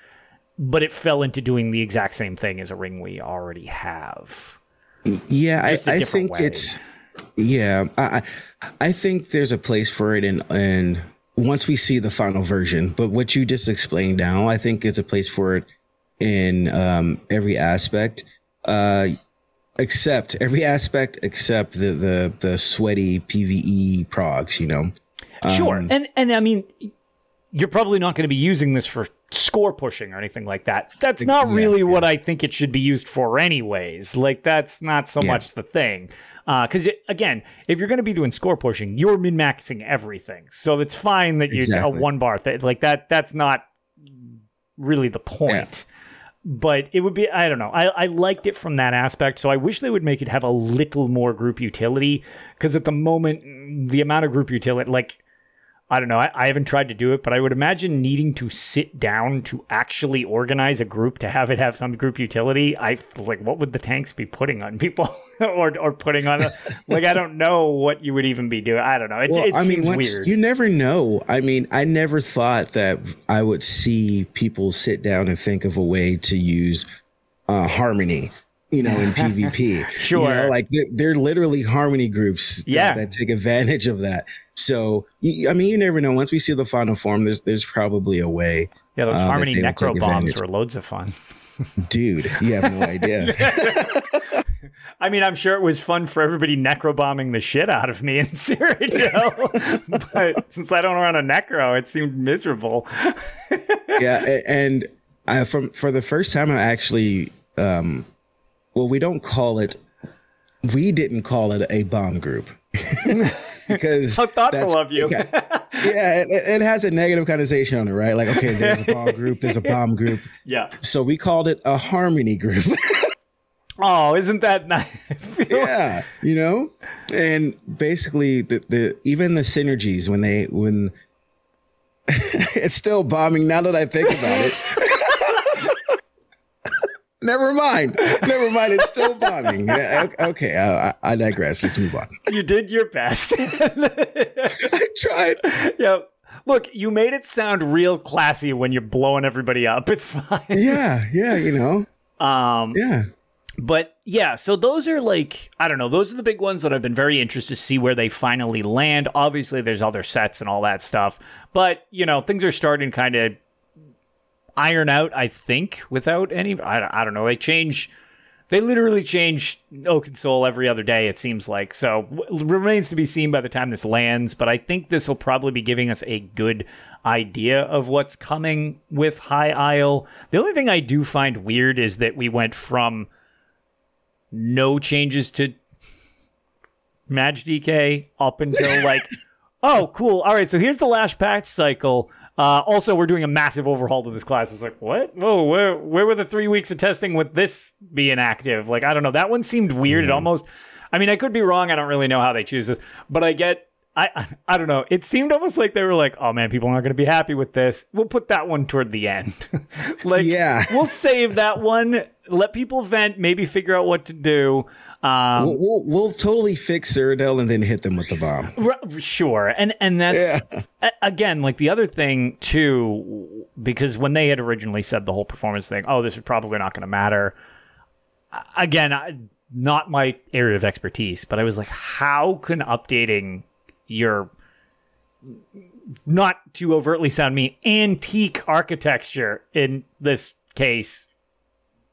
but it fell into doing the exact same thing as a ring we already have. Yeah, I, I think way. it's yeah. I I I think there's a place for it and and once we see the final version. But what you just explained now, I think is a place for it in um, every aspect. Uh, except every aspect except the the the sweaty PVE progs, you know. Sure. Um, and and I mean you're probably not going to be using this for score pushing or anything like that. That's not yeah, really yeah. what I think it should be used for anyways. Like that's not so Yeah. much the thing. Uh cuz again, if you're going to be doing score pushing, you're min-maxing everything. So it's fine that you Exactly. a one bar thing. Like that that's not really the point. But it would be I don't know. I, I liked it from that aspect. So I wish they would make it have a little more group utility. Because at the moment, the amount of group utility like I don't know. I, I haven't tried to do it, but I would imagine needing to sit down to actually organize a group to have it have some group utility. I like what would the tanks be putting on people or or putting on a, like I don't know what you would even be doing. I don't know. It, Well, it I mean, once weird. you never know. I mean, I never thought that I would see people sit down and think of a way to use uh, harmony. You know, in PvP, You Sure. know, like they're, they're literally harmony groups that, Yeah. that take advantage of that. So, I mean, you never know. Once we see the final form, there's there's probably a way, yeah, those uh, Harmony Necro bombs were loads of fun. dude. You have no idea. I mean, I'm sure it was fun for everybody necro bombing the shit out of me in Cyrodiil, but since I don't run a necro, it seemed miserable. yeah, and I, from for the first time, I actually, um, well, we don't call it, we didn't call it a bomb group because How thoughtful of you. yeah, it, it has a negative connotation on it, right? Like, okay, there's a bomb group, there's a bomb group, yeah. so we called it a harmony group. Oh, isn't that nice? Yeah, you know, and basically the the even the synergies when they when it's still bombing now that I think about it. Never mind. Never mind. It's still bombing. Okay. Uh, I, I digress. Let's move on. you did your best. I tried. yep. Look, you made it sound real classy when you're blowing everybody up. It's fine. Yeah. Yeah. You know. Um, Yeah. but yeah, so those are like I don't know, those are the big ones that I've been very interested to see where they finally land. Obviously, there's other sets and all that stuff, but you know, things are starting kind of iron out. I think without any, I, I don't know, they change. They literally change Oakensoul every other day, it seems like. So w- remains to be seen by the time this lands, but I think this will probably be giving us a good idea of what's coming with High Isle. The only thing I do find weird is that we went from no changes to Mag DK up until like, oh, cool. All right, so here's the last patch cycle. Uh, also, we're doing a massive overhaul to this class. It's like, what? Whoa, where where were the three weeks of testing with this being active? Like, I don't know. That one seemed weird. It almost. I mean, I could be wrong. I don't really know how they choose this, but I get. I I- don't know. It seemed almost like they were like, oh man, people aren't going to be happy with this. We'll put that one toward the end. like, Yeah. we'll save that one. Let people vent. Maybe figure out what to do. Um, We'll, we'll, we'll totally fix Cyrodiil and then hit them with the bomb. R- sure and and that's a- again like the other thing too because when they had originally said the whole performance thing oh this is probably not going to matter again I, not my area of expertise but i was like how can updating your not to overtly sound mean antique architecture in this case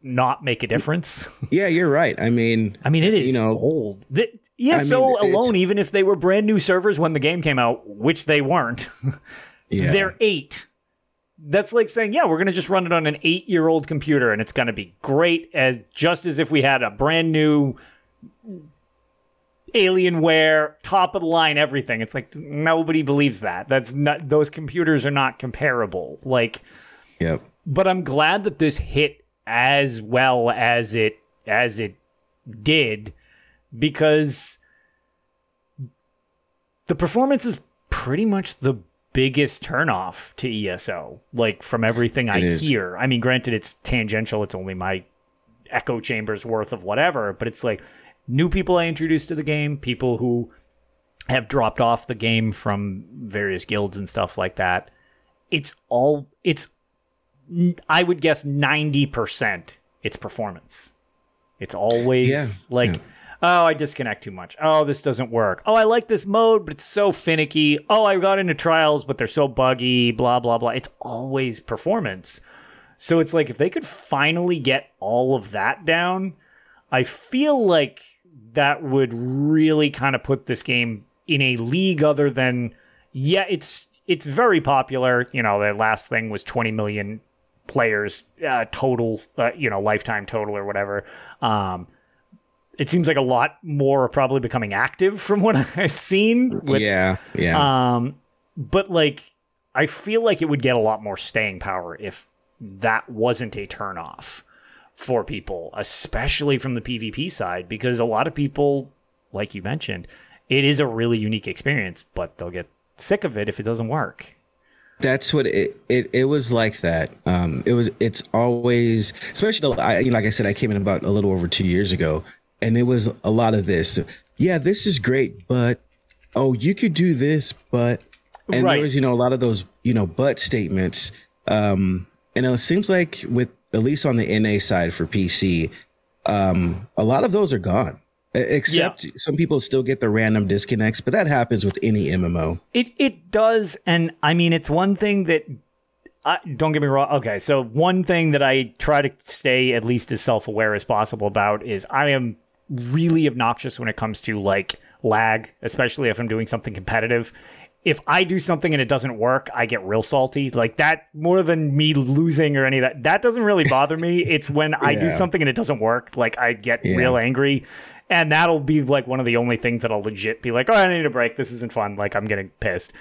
not make a difference Yeah, you're right. I mean, I mean, it is You know- old. Th- ESO I mean, alone, even if they were brand new servers when the game came out, which they weren't, Yeah. they're eight. That's like saying, yeah, we're going to just run it on an eight year old computer and it's going to be great as just as if we had a brand new Alienware, top of the line, everything. It's like nobody believes that. That's not, those computers are not comparable. Like, Yep. but I'm glad that this hit as well as it as it did because the performance is pretty much the biggest turnoff to ESO like from everything I hear. I mean granted it's tangential, it's only my echo chambers worth of whatever, but it's like new people I introduced to the game, people who have dropped off the game from various guilds and stuff like that. It's all it's I would guess 90% it's performance. It's always Yeah, like, yeah. oh, I disconnect too much. Oh, this doesn't work. Oh, I like this mode, but it's so finicky. Oh, I got into trials, but they're so buggy, blah, blah, blah. It's always performance. So it's like if they could finally get all of that down, I feel like that would really kind of put this game in a league other than yeah, it's it's very popular. You know, the last thing was 20 million players uh, total, uh, you know, lifetime total or whatever. Um, it seems like a lot more are probably becoming active from what I've seen. With, yeah. Yeah. um, but like, I feel like it would get a lot more staying power if that wasn't a turnoff for people, especially from the PvP side, because a lot of people, like you mentioned, it is a really unique experience, but they'll get sick of it if it doesn't work. That's what it, it it was like that. Um, it was it's always especially the, I, you know, like I said, I came in about a little over two years ago, and it was a lot of this. Yeah, this is great, but oh, you could do this, but and Right. there was you know a lot of those you know but statements. Um, and it seems like with at least on the NA side for PC, um, a lot of those are gone. Except some people still get the random disconnects, but that happens with any MMO. It it does, and I mean it's one thing that. I, don't get me wrong. Okay, so one thing that I try to stay at least as self aware as possible about is I am really obnoxious when it comes to like lag, especially if I'm doing something competitive. If I do something and it doesn't work, I get real salty. Like that, more than me losing or any of that. That doesn't really bother me. It's when I do something and it doesn't work, like I get Yeah. real angry. And that'll be like one of the only things that I'll legit be like, oh, I need a break. This isn't fun. Like I'm getting pissed.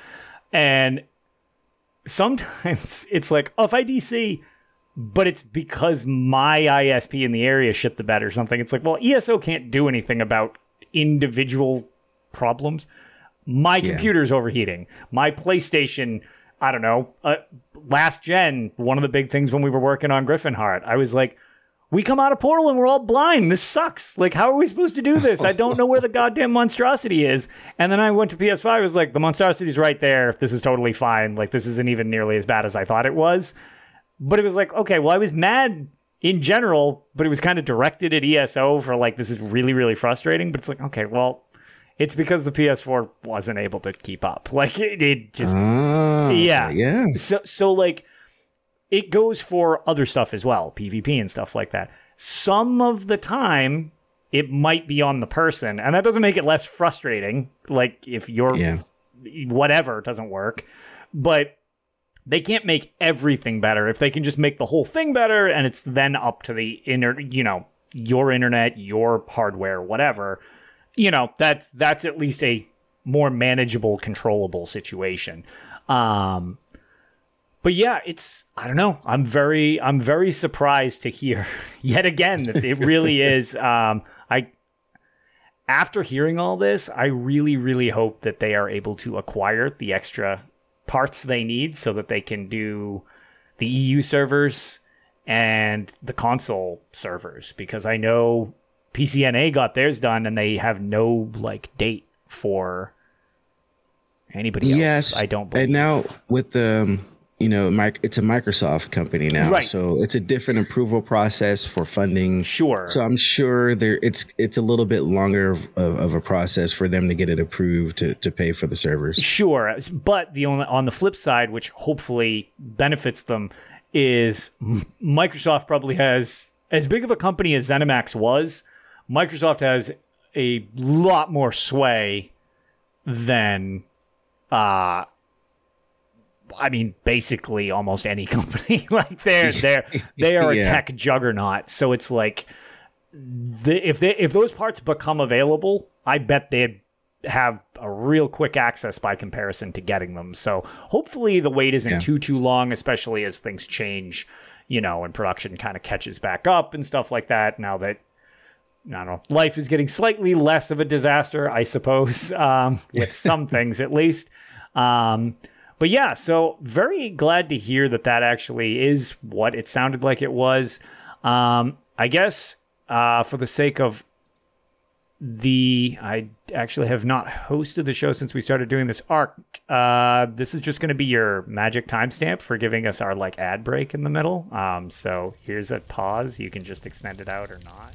And sometimes it's like, oh, if I DC, but it's because my ISP in the area shit the bed or something. It's like, well, ESO can't do anything about individual problems. My computer's overheating. My PlayStation, I don't know, uh, last gen, one of the big things when we were working on Gryphon Heart, I was like, we come out of Portal and we're all blind. This sucks. Like, how are we supposed to do this? I don't know where the goddamn monstrosity is. And then I went to PS5. I was like, the monstrosity's right there. This is totally fine. Like, this isn't even nearly as bad as I thought it was. But it was like, okay, well, I was mad in general, but it was kind of directed at ESO for like, this is really, really frustrating. But it's like, okay, well, it's because the PS4 wasn't able to keep up. Like, it, it just Ah, Yeah. yeah. so so like it goes for other stuff as well, PvP and stuff like that. Some of the time it might be on the person, and that doesn't make it less frustrating. Like if your Yeah. whatever doesn't work, but they can't make everything better. If they can just make the whole thing better, and it's then up to the inner, you know, your internet, your hardware, whatever. You know, that's that's at least a more manageable, controllable situation. Um, but yeah, it's I don't know. I'm very I'm very surprised to hear yet again that it really is. Um, I after hearing all this, I really really hope that they are able to acquire the extra parts they need so that they can do the EU servers and the console servers because I know PCNA got theirs done and they have no like date for anybody else. Yes, I don't believe. It. And now with the, um, you know, it's a Microsoft company now, Right. so it's a different approval process for funding. Sure. So I'm sure there it's it's a little bit longer of, of a process for them to get it approved to to pay for the servers. Sure, but the only on the flip side, which hopefully benefits them, is Microsoft probably has as big of a company as ZeniMax was. Microsoft has a lot more sway than uh I mean, basically almost any company. like they're they're they are a Yeah. tech juggernaut. So it's like the, if they if those parts become available, I bet they'd have a real quick access by comparison to getting them. So hopefully the wait isn't Yeah. too too long, especially as things change, you know, and production kind of catches back up and stuff like that. Now that I don't know, life is getting slightly less of a disaster, I suppose, um, with some things at least. Um, but yeah, so very glad to hear that that actually is what it sounded like it was. Um, I guess uh, for the sake of the, I actually have not hosted the show since we started doing this arc. Uh, this is just going to be your magic timestamp for giving us our like ad break in the middle. Um, so here's a pause. You can just extend it out or not.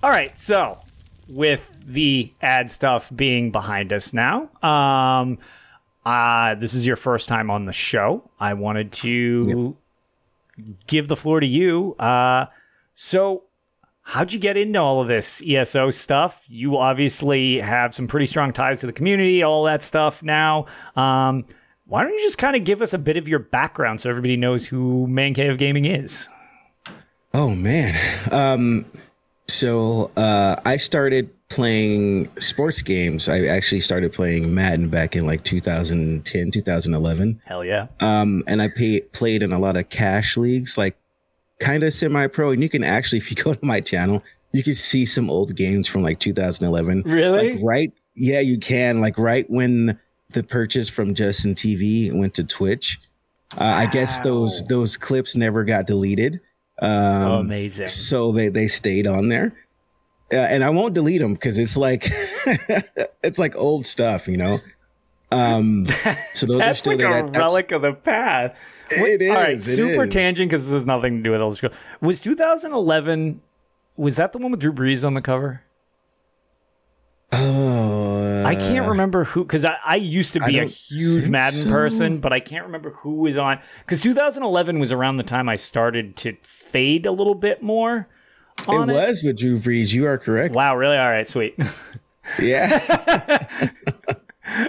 All right, so with the ad stuff being behind us now, um, uh, this is your first time on the show. I wanted to give the floor to you. Uh, so, how'd you get into all of this ESO stuff? You obviously have some pretty strong ties to the community, all that stuff now. Um, why don't you just kind of give us a bit of your background so everybody knows who Man Cave Gaming is? Oh man. Um, so uh, I started playing sports games. I actually started playing Madden back in like 2010, 2011. Hell yeah. Um, and I pay, played in a lot of cash leagues, like kind of semi-pro. And you can actually, if you go to my channel, you can see some old games from like 2011. Really? Like right? Yeah, you can. Like right when the purchase from Justin TV went to Twitch. Uh, I guess those those clips never got deleted. Um, Amazing. So they they stayed on there, uh, and I won't delete them because it's like it's like old stuff, you know. Um, so those are still like there. a That- that's- relic of the past. It All right, super is. tangent because this has nothing to do with Elder Scrolls. Was 2011? Was that the one with Drew Brees on the cover? Oh, I can't remember who because I, I used to be a huge Madden so. person, but I can't remember who was on because 2011 was around the time I started to fade a little bit more. It On it, was with Drew Brees. You are correct. Wow, really? All right, sweet. Yeah.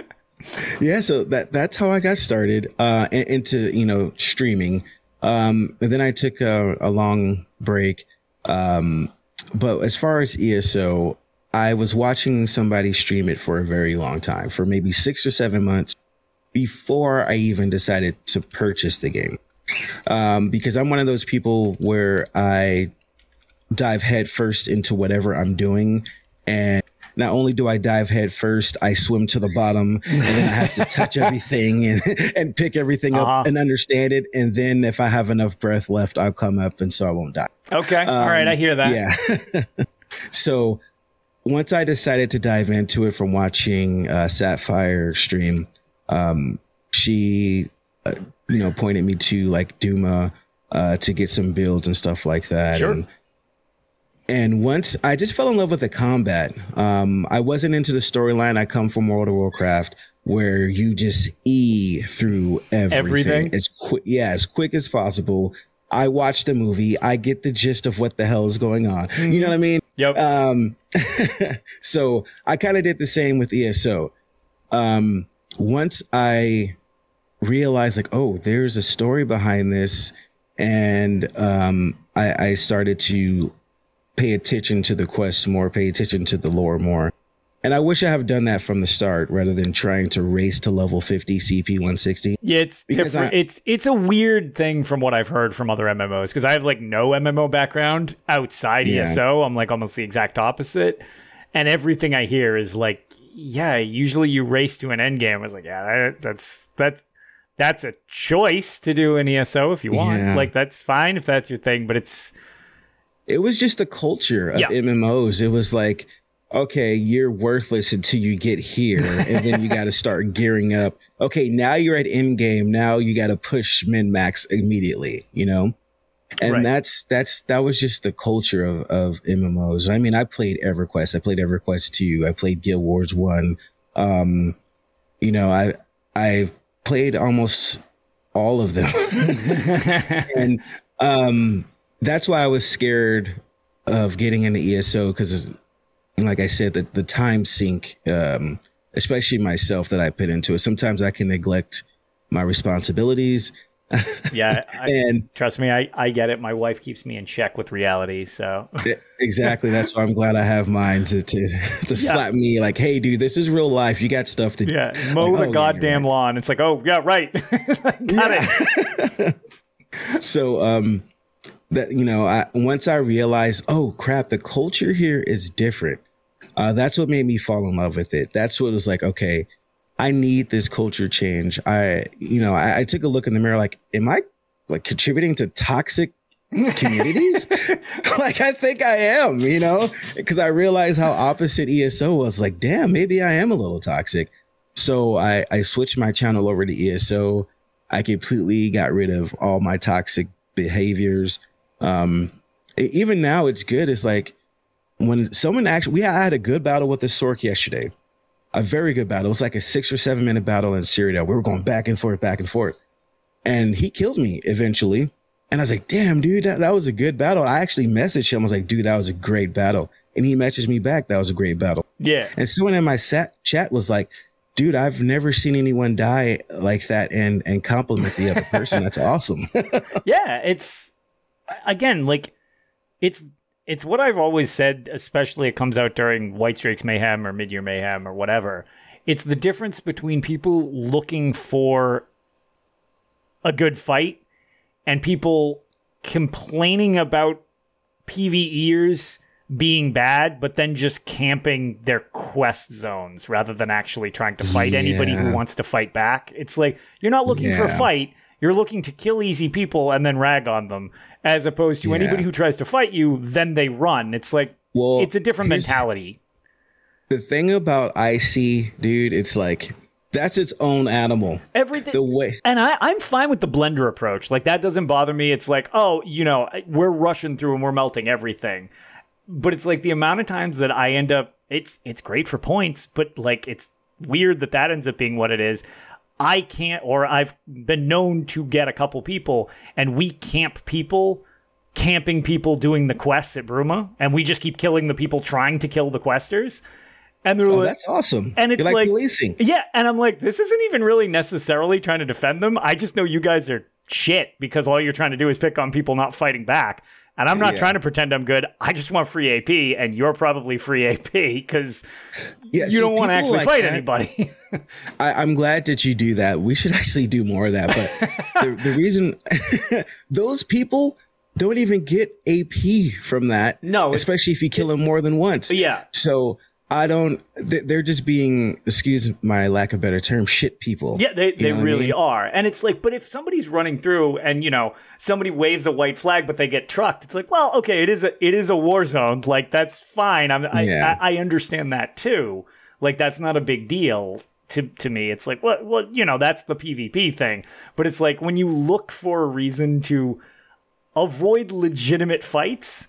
yeah. So that that's how I got started uh, into you know streaming. Um, and then I took a, a long break. Um, but as far as ESO, I was watching somebody stream it for a very long time, for maybe six or seven months before I even decided to purchase the game. Um, because I'm one of those people where I dive headfirst into whatever I'm doing. And not only do I dive head first, I swim to the bottom and then I have to touch everything and, and pick everything Uh-huh. up and understand it. And then if I have enough breath left, I'll come up and so I won't die. okay, all right, I hear that. Yeah. so once I decided to dive into it from watching uh, Sapphire stream, um, she, uh, you know, pointed me to like Duma uh, to get some builds and stuff like that. Sure. And, and once I just fell in love with the combat, um, I wasn't into the storyline. I come from World of Warcraft, where you just e through everything, Everything? as quick, yeah, as quick as possible. I watch the movie. I get the gist of what the hell is going on. You know what I mean? Yep. Um, so I kind of did the same with ESO. Um, once I realized, like, oh, there's a story behind this, and um, I, I started to pay attention to the quests more, pay attention to the lore more. And I wish I have done that from the start rather than trying to race to level 50 CP 160. Yeah, it's Because different. I- it's it's a weird thing from what I've heard from other MMOs because I have like no MMO background outside Yeah. ESO. I'm like almost the exact opposite, and everything I hear is like, yeah, usually you race to an end game. I was like, yeah, that, that's that's that's a choice to do an ESO if you want. Yeah. Like that's fine if that's your thing, but it's it was just the culture of Yeah. MMOs. It was like, okay, you're worthless until you get here, and then you got to start gearing up. Okay, now you're at end game. Now you got to push min max immediately. You know, and Right. that's that's that was just the culture of of MMOs. I mean, I played EverQuest. I played EverQuest two. I played Guild Wars one. Um, you know, I I played almost all of them. and um, that's why I was scared of getting into ESO because, like I said, the, the time sink, um, especially myself that I put into it. Sometimes I can neglect my responsibilities, yeah, I, and trust me, I, I get it. My wife keeps me in check with reality, so exactly that's why I'm glad I have mine to to, to slap me like, "Hey, dude, this is real life. You got stuff to do." yeah, mow Like, the oh, goddamn you're lawn. It's like, oh yeah, right, got it. so um that you know I, once i realized oh crap the culture here is different uh that's what made me fall in love with it. That's what was like okay i need this culture change. I you know I, I took a look in the mirror like am i like contributing to toxic communities? Like i think i am you know? Because i realized how opposite eso was. Like damn maybe i am a little toxic. So i i switched my channel over to eso I completely got rid of all my toxic behaviors. Um, even now, it's good. It's like when someone actually, we had a good battle with the Sorc yesterday, a very good battle. It was like a six or seven minute battle in Cyrodiil. We were going back and forth, back and forth, and he killed me eventually. And I was like, "Damn, dude, that, that was a good battle." I actually messaged him. I was like, "Dude, that was a great battle," and he messaged me back, "That was a great battle." Yeah, And someone in my sat- chat was like, dude, I've never seen anyone die like that and and compliment the other person. That's awesome. yeah. It's again like it's it's what I've always said. Especially it comes out during Whitestrake's Mayhem or Mid Year Mayhem or whatever. It's the difference between people looking for a good fight and people complaining about PVEers being bad, but then just camping their quest zones rather than actually trying to fight anybody who wants to fight back. It's like you're not looking for a fight, you're looking to kill easy people and then rag on them, as opposed to Yeah. anybody who tries to fight you, then they run. It's like Well, it's a different mentality. The thing about IC, dude, it's like that's its own animal. Everything The way And I, I'm fine with the blender approach. Like that doesn't bother me. It's like, oh, you know, we're rushing through and we're melting everything. But it's like the amount of times that I end up, it's it's great for points, but like it's weird that that ends up being what it is. I can't, or I've been known to get a couple people, and we camp people, camping people doing the quests at Bruma, and we just keep killing the people trying to kill the questers. And they're oh, like, that's awesome. and it's You're like, like- policing. yeah, and I'm like, this isn't even really necessarily trying to defend them. I just know you guys are shit because all you're trying to do is pick on people not fighting back. And I'm not Yeah. trying to pretend I'm good. I just want free AP, and you're probably free AP because Yeah, you see, don't want to actually like fight that- anybody. I, I'm glad that you do that. We should actually do more of that. But the, the reason those people don't even get AP from that. No, especially if you kill them more than once. yeah, So I don't. they- They're just being, excuse my lack of better term, shit people. yeah, they, they know what I really mean? are. And it's like, but if somebody's running through and you know somebody waves a white flag, but they get trucked, it's like, well, okay, it is a it is a war zone. Like that's fine. I'm, I, Yeah. I I understand that too. Like that's not a big deal to to me. It's like, well, well, you know, that's the PvP thing. But it's like when you look for a reason to avoid legitimate fights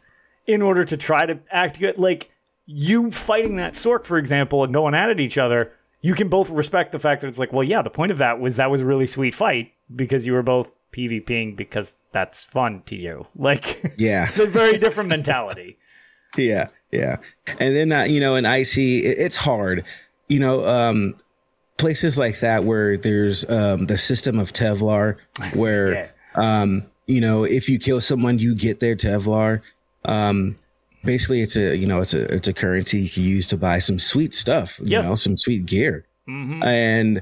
in order to try to act good, like you fighting that Sorc, for example, and going at it each other, you can both respect the fact that it's like, well, yeah, the point of that was that was a really sweet fight because you were both PvPing because that's fun to you. Like, Yeah. it's a very different mentality. Yeah, yeah. And then uh, you know, in IC, it's hard. You know, um, places like that where there's um, the system of Tel Var, where um, you know, if you kill someone, you get their Tel Var. Um, basically, it's a you know, it's a it's a currency you can use to buy some sweet stuff. You Yeah. know, some sweet gear. hmm And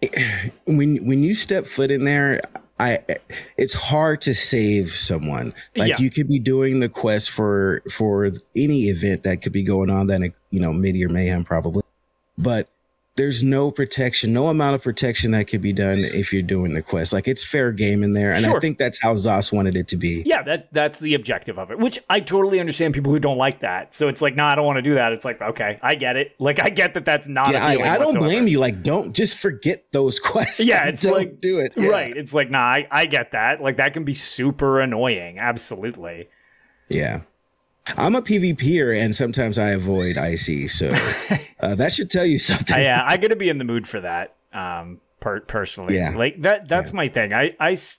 it- when when you step foot in there. I, it's hard to save someone. Like Yeah. you could be doing the quest for for any event that could be going on that you know Midyear Mayhem probably, but there's no protection, no amount of protection that could be done if you're doing the quest. Like it's fair game in there, and Sure. I think that's how ZOS wanted it to be. Yeah, that that's the objective of it, which I totally understand people who don't like that. So it's like, no, I don't want to do that. It's like, okay, I get it. Like, I get that that's not. Yeah, I, I don't whatsoever. blame you. Like, don't just forget those quests. Yeah, it's don't like do it. Yeah. Right. It's like, nah, I, I get that. Like that can be super annoying. Absolutely. Yeah. I'm a PvPer and sometimes I avoid IC, so uh, that should tell you something. I, yeah, I gotta be in the mood for that. Um, per- personally, Yeah. like that. That's my thing. I, I, it's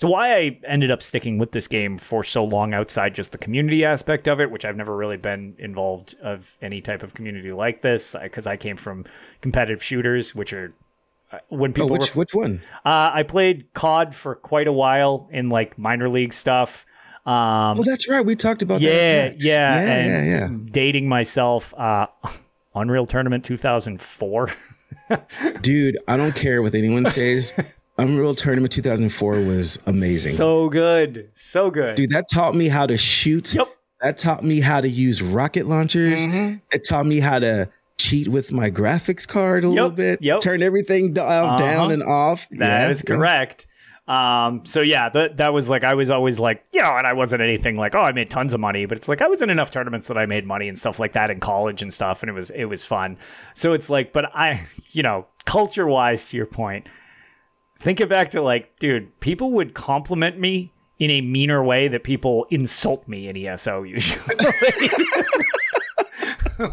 why I ended up sticking with this game for so long outside just the community aspect of it, which I've never really been involved of any type of community like this because I came from competitive shooters, which are uh, when Oh, people which ref- which one? uh, I played COD for quite a while in like minor league stuff. Um, Oh, that's right. We talked about that. yeah, next. yeah, yeah, and yeah, yeah. dating myself. Uh, Unreal Tournament 2004. Dude, I don't care what anyone says. Unreal Tournament 2004 was amazing. so good, so good. Dude, that taught me how to shoot. Yep. That taught me how to use rocket launchers. Mhm. It taught me how to cheat with my graphics card a little bit. yep. Turn everything down, Uh-huh. down and off. That Yeah, is yeah. Um, so yeah, that that was like I was always like, you know, and I wasn't anything like, oh, I made tons of money, but it's like I was in enough tournaments that I made money and stuff like that in college and stuff, and it was it was fun. So it's like, but I, you know, culture wise, to your point, think it back to like, dude, people would compliment me in a meaner way that people insult me in ESO usually.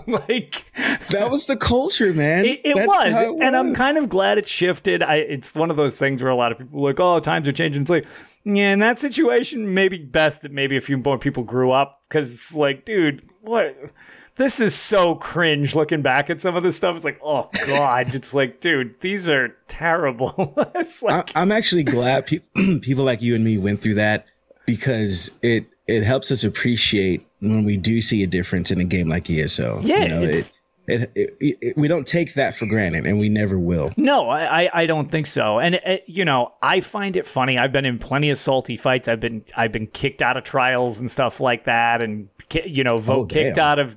like That was the culture, man. it, it That's was, it and I'm kind of glad it shifted. I it's one of those things where a lot of people are like, oh, times are changing. It's like, yeah, in that situation, maybe best that maybe a few more people grew up because it's like, dude, what? This is so cringe looking back at some of this stuff. It's like, oh god, it's like, dude, these are terrible. it's like, I, I'm actually glad pe- people like you and me went through that because it it helps us appreciate when we do see a difference in a game like ESO. Yeah, you know, it's- it, it, it, it- we don't take that for granted, and we never will. No, I, I, don't think so. And uh, you know, I find it funny. I've been in plenty of salty fights. I've been I've been kicked out of trials and stuff like that, and you know, vote Oh, kicked damn. out of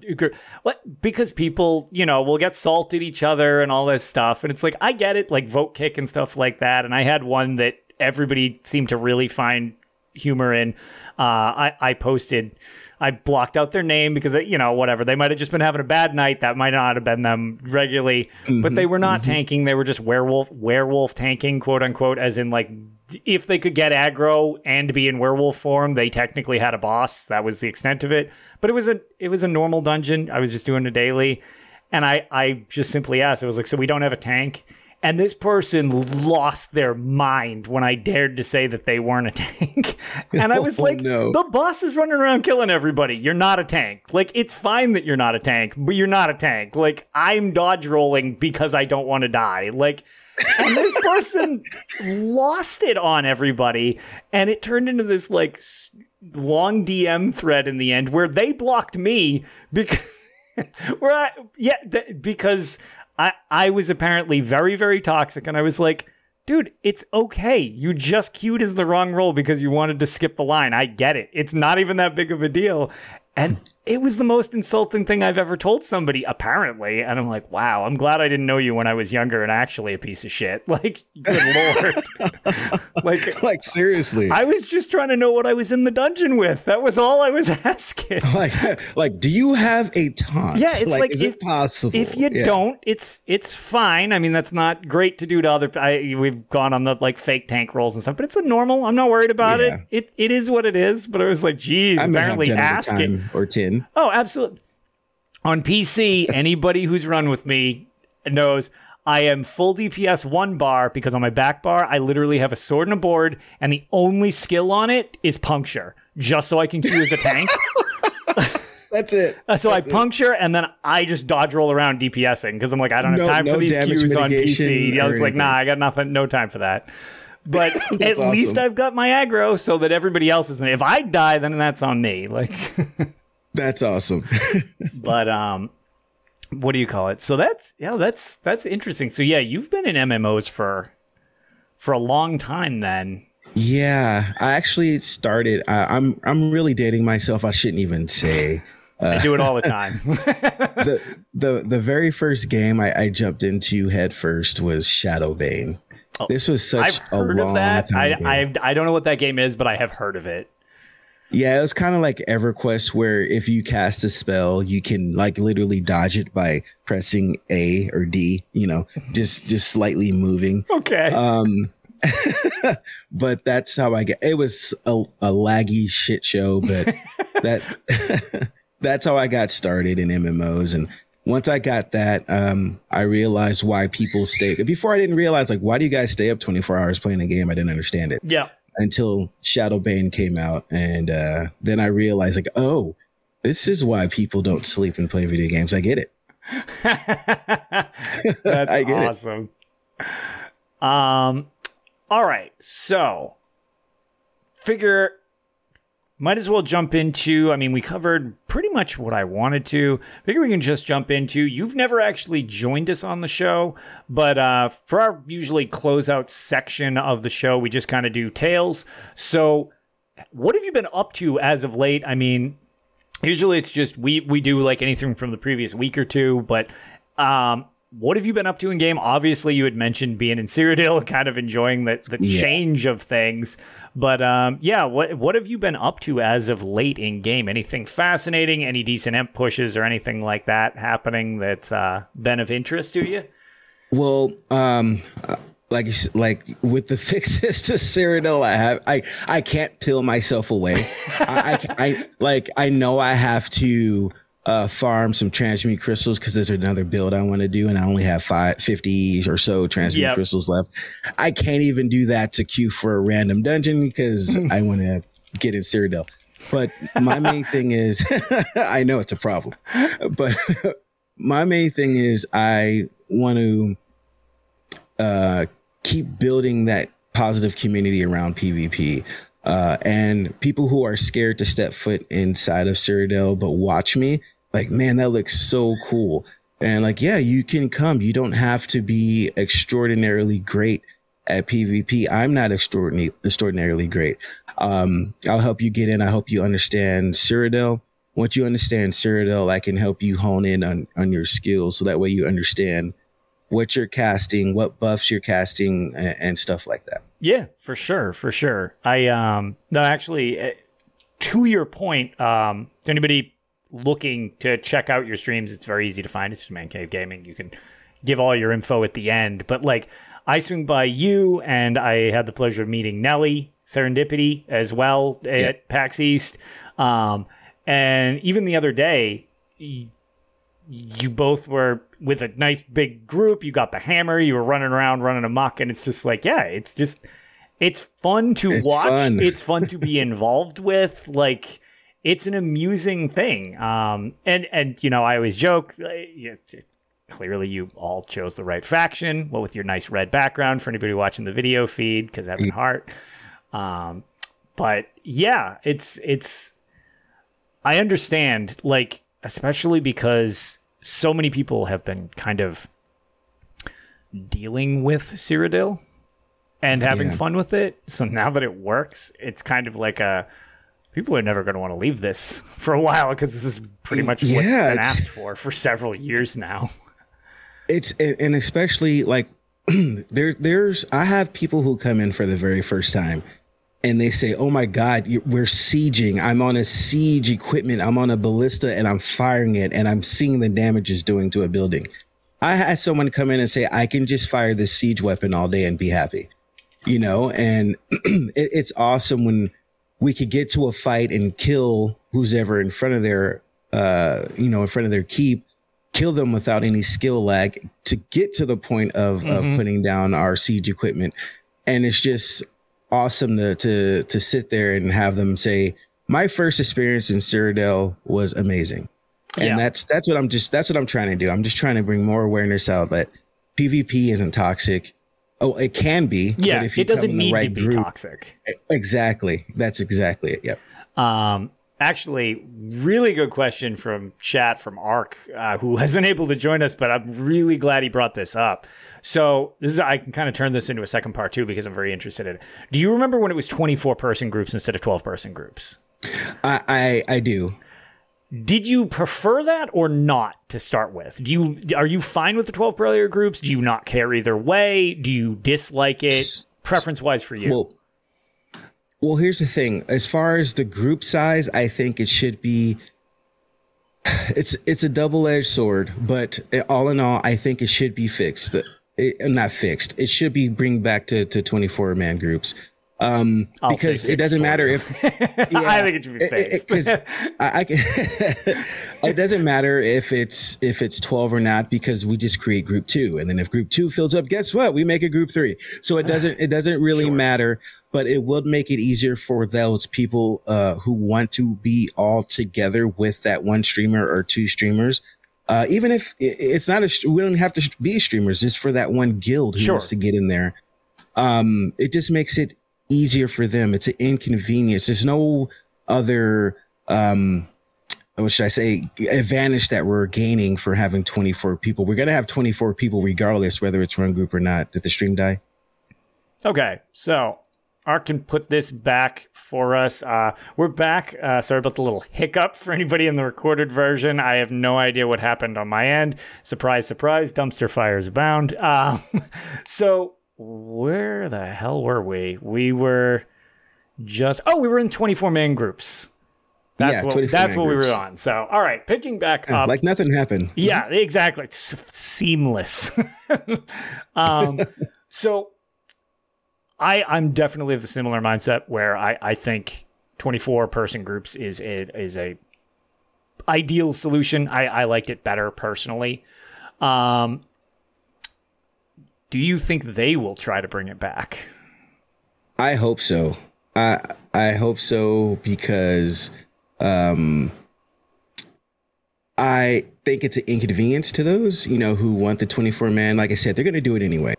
what because people you know will get salted each other and all this stuff. And it's like I get it, like vote kick and stuff like that. And I had one that everybody seemed to really find humor in. Uh, I I posted. I blocked out their name because you know whatever they might have just been having a bad night. That might not have been them regularly, but they were not mm-hmm. Mm-hmm. tanking. They were just werewolf werewolf tanking, quote unquote, as in like if they could get aggro and be in werewolf form, they technically had a boss. That was the extent of it. But it was a it was a normal dungeon. I was just doing a daily, and I I just simply asked. It was like, so we don't have a tank. And this person lost their mind when I dared to say that they weren't a tank. And I was Oh, like, no. the boss is running around killing everybody. You're not a tank. Like, it's fine that you're not a tank, but you're not a tank. Like, I'm dodge rolling because I don't want to die. Like, and this person lost it on everybody. And it turned into this, like, long DM thread in the end where they blocked me because. where I, yeah, th- because I, I was apparently very, very toxic. And I was like, dude, it's okay. You just queued as the wrong role because you wanted to skip the line. I get it. It's not even that big of a deal. And it was the most insulting thing I've ever told somebody, apparently. And I'm like, wow, I'm glad I didn't know you when I was younger and actually a piece of shit. Like, good lord. like, Like seriously, I was just trying to know what I was in the dungeon with. That was all I was asking. like like, do you have a taunt? Yeah, it's like is if- it possible? If you Yeah. don't, it's it's fine. I mean, that's not great to do to other. I, we've gone on the like fake tank rolls and stuff, but it's a normal. I'm not worried about Yeah. it. It it is what it is. But I was like, geez, I apparently done it a ask it. or ten. Oh, absolutely. On PC, anybody who's run with me knows I am full DPS one bar because on my back bar, I literally have a sword and a board, and the only skill on it is puncture, just so I can queue as a tank. That's it. Uh, so I That's it. puncture and then I just dodge roll around DPSing because I'm like, I don't have time no for these damage queues on PC. I or was like, anything. nah, I got nothing, no time for that. But at That's least. I've got my aggro so that everybody else isn't. If I die, then that's on me. Like, That's awesome. but um, what do you call it? So that's yeah, that's that's interesting. So yeah, you've been in MMOs for for a long time then. Yeah, I actually started. I, I'm I'm really dating myself. I shouldn't even say. I do it all the time. the the the very first game I, I jumped into head first was Shadowbane. Oh, this was such I've heard a long of that. I, I I don't know what that game is, but I have heard of it. Yeah, it was kind of like EverQuest, where if you cast a spell, you can like literally dodge it by pressing A or D. You know, just just slightly moving. Okay. Um, but that's how I get. It was a, a laggy shit show, but that that's how I got started in MMOs. And once I got that, um, I realized why people stay. Before I didn't realize like why do you guys stay up twenty four hours playing a game? I didn't understand it. Yeah. Until Shadowbane came out, and uh, then I realized like, oh, this is why people don't sleep and play video games. I get it. That's I get awesome. It. Um, all right, so figure might as well jump into. I mean, we covered pretty much what I wanted to. Figure we can just jump into. You've never actually joined us on the show, but uh, for our usually closeout section of the show, we just kind of do tales. So, what have you been up to as of late? I mean, usually it's just we we do like anything from the previous week or two, but um, what have you been up to in game? Obviously, you had mentioned being in Cyrodiil, kind of enjoying the, the yeah. change of things. But um, yeah, what what have you been up to as of late in game? Anything fascinating? Any decent emp pushes or anything like that happening that's uh, been of interest to you? Well, um, like like with the fixes to Cyrodiil, I have I I can't peel myself away. I, I, I like I know I have to uh, farm some transmute crystals because there's another build I want to do, and I only have five, 50 or so transmute yep. crystals left. I can't even do that to queue for a random dungeon because I want to get in Cyrodiil. But my main thing is, I know it's a problem, but my main thing is I want to uh, keep building that positive community around PvP. Uh, and people who are scared to step foot inside of Cyrodiil but watch me, like, man, that looks so cool. And like, yeah, you can come. You don't have to be extraordinarily great at PvP. I'm not extraordinarily extraordinarily great. Um, I'll help you get in. I hope you understand Cyrodiil. Once you understand Cyrodiil, I can help you hone in on, on your skills so that way you understand what you're casting, what buffs you're casting, and, and stuff like that. Yeah, for sure, for sure. I um no actually eh, to your point, um to anybody looking to check out your streams, it's very easy to find. It's Man Cave Gaming. You can give all your info at the end. But like I swing by you and I had the pleasure of meeting Nelly Serendipity as well at yeah. PAX East. Um, and even the other day, you both were with a nice big group. You got the hammer. You were running around, running amok, and it's just like, yeah, it's just, it's fun to it's watch. Fun. It's fun to be involved with. Like, it's an amusing thing. Um, and and you know, I always joke. Uh, clearly, you all chose the right faction. Well, with your nice red background for anybody watching the video feed, because Ebonheart. Um, but yeah, it's it's. I understand, like especially because so many people have been kind of dealing with Cyrodiil and having yeah. fun with it. So now that it works, it's kind of like a people are never going to want to leave this for a while because this is pretty much what's yeah, been asked for for several years now. It's and especially like there there's I have people who come in for the very first time and they say, "Oh my God, we're sieging. I'm on a siege equipment. I'm on a ballista, and I'm firing it, and I'm seeing the damage it's doing to a building." I had someone come in and say, "I can just fire this siege weapon all day and be happy," you know, and it, it's awesome when we could get to a fight and kill who's ever in front of their, uh, you know, in front of their keep, kill them without any skill lag to get to the point of mm-hmm. of putting down our siege equipment, and it's just awesome to to to sit there and have them say, "My first experience in Cyrodiil was amazing," and yeah. that's that's what I'm just that's what I'm trying to do. I'm just trying to bring more awareness out that PvP isn't toxic. Oh, it can be. Yeah, but if you it doesn't need right to be group, toxic. Exactly. That's exactly it. Yep. Um, actually, really good question from chat from Ark, uh, who wasn't able to join us, but I'm really glad he brought this up. So this is I can kind of turn this into a second part too because I'm very interested in it. Do you remember when it was 24 person groups instead of 12 person groups? I, I, I do. did you prefer that or not to start with? Do you are you fine with the 12 player groups? Do you not care either way? Do you dislike it preference wise for you? Well, well, here's the thing. As far as the group size, I think it should be it's it's a double-edged sword, but all in all, I think it should be fixed. It, not fixed. It should be bring back to to 24 man groups. Um, because it doesn't matter if yeah, I think it should be fixed. Because I, I can. it doesn't matter if it's if it's 12 or not because we just create group two, and then if group two fills up, guess what? We make a group three. So it doesn't it doesn't really sure. matter, but it would make it easier for those people uh, who want to be all together with that one streamer or two streamers. Uh, even if it's not a, we don't have to be streamers, just for that one guild who sure. wants to get in there. Um, it just makes it easier for them. It's an inconvenience. There's no other um what should I say advantage that we're gaining for having 24 people. We're gonna have 24 people regardless whether it's run group or not. Did the stream die? Okay, so Art can put this back for us. Uh, we're back. Uh, sorry about the little hiccup for anybody in the recorded version. I have no idea what happened on my end. Surprise, surprise, dumpster fires abound. Uh, so where the hell were we? We were just oh, we were in 24 man groups. That's yeah, what that's what groups. we were on. So, all right, picking back up, like nothing happened. Yeah, exactly. It's seamless. um, so, I I'm definitely of the similar mindset where I I think 24 person groups is a, is a ideal solution. I I liked it better personally. Um, do you think they will try to bring it back? I hope so. I I hope so because um, I think it's an inconvenience to those you know who want the 24 man. Like I said, they're going to do it anyway.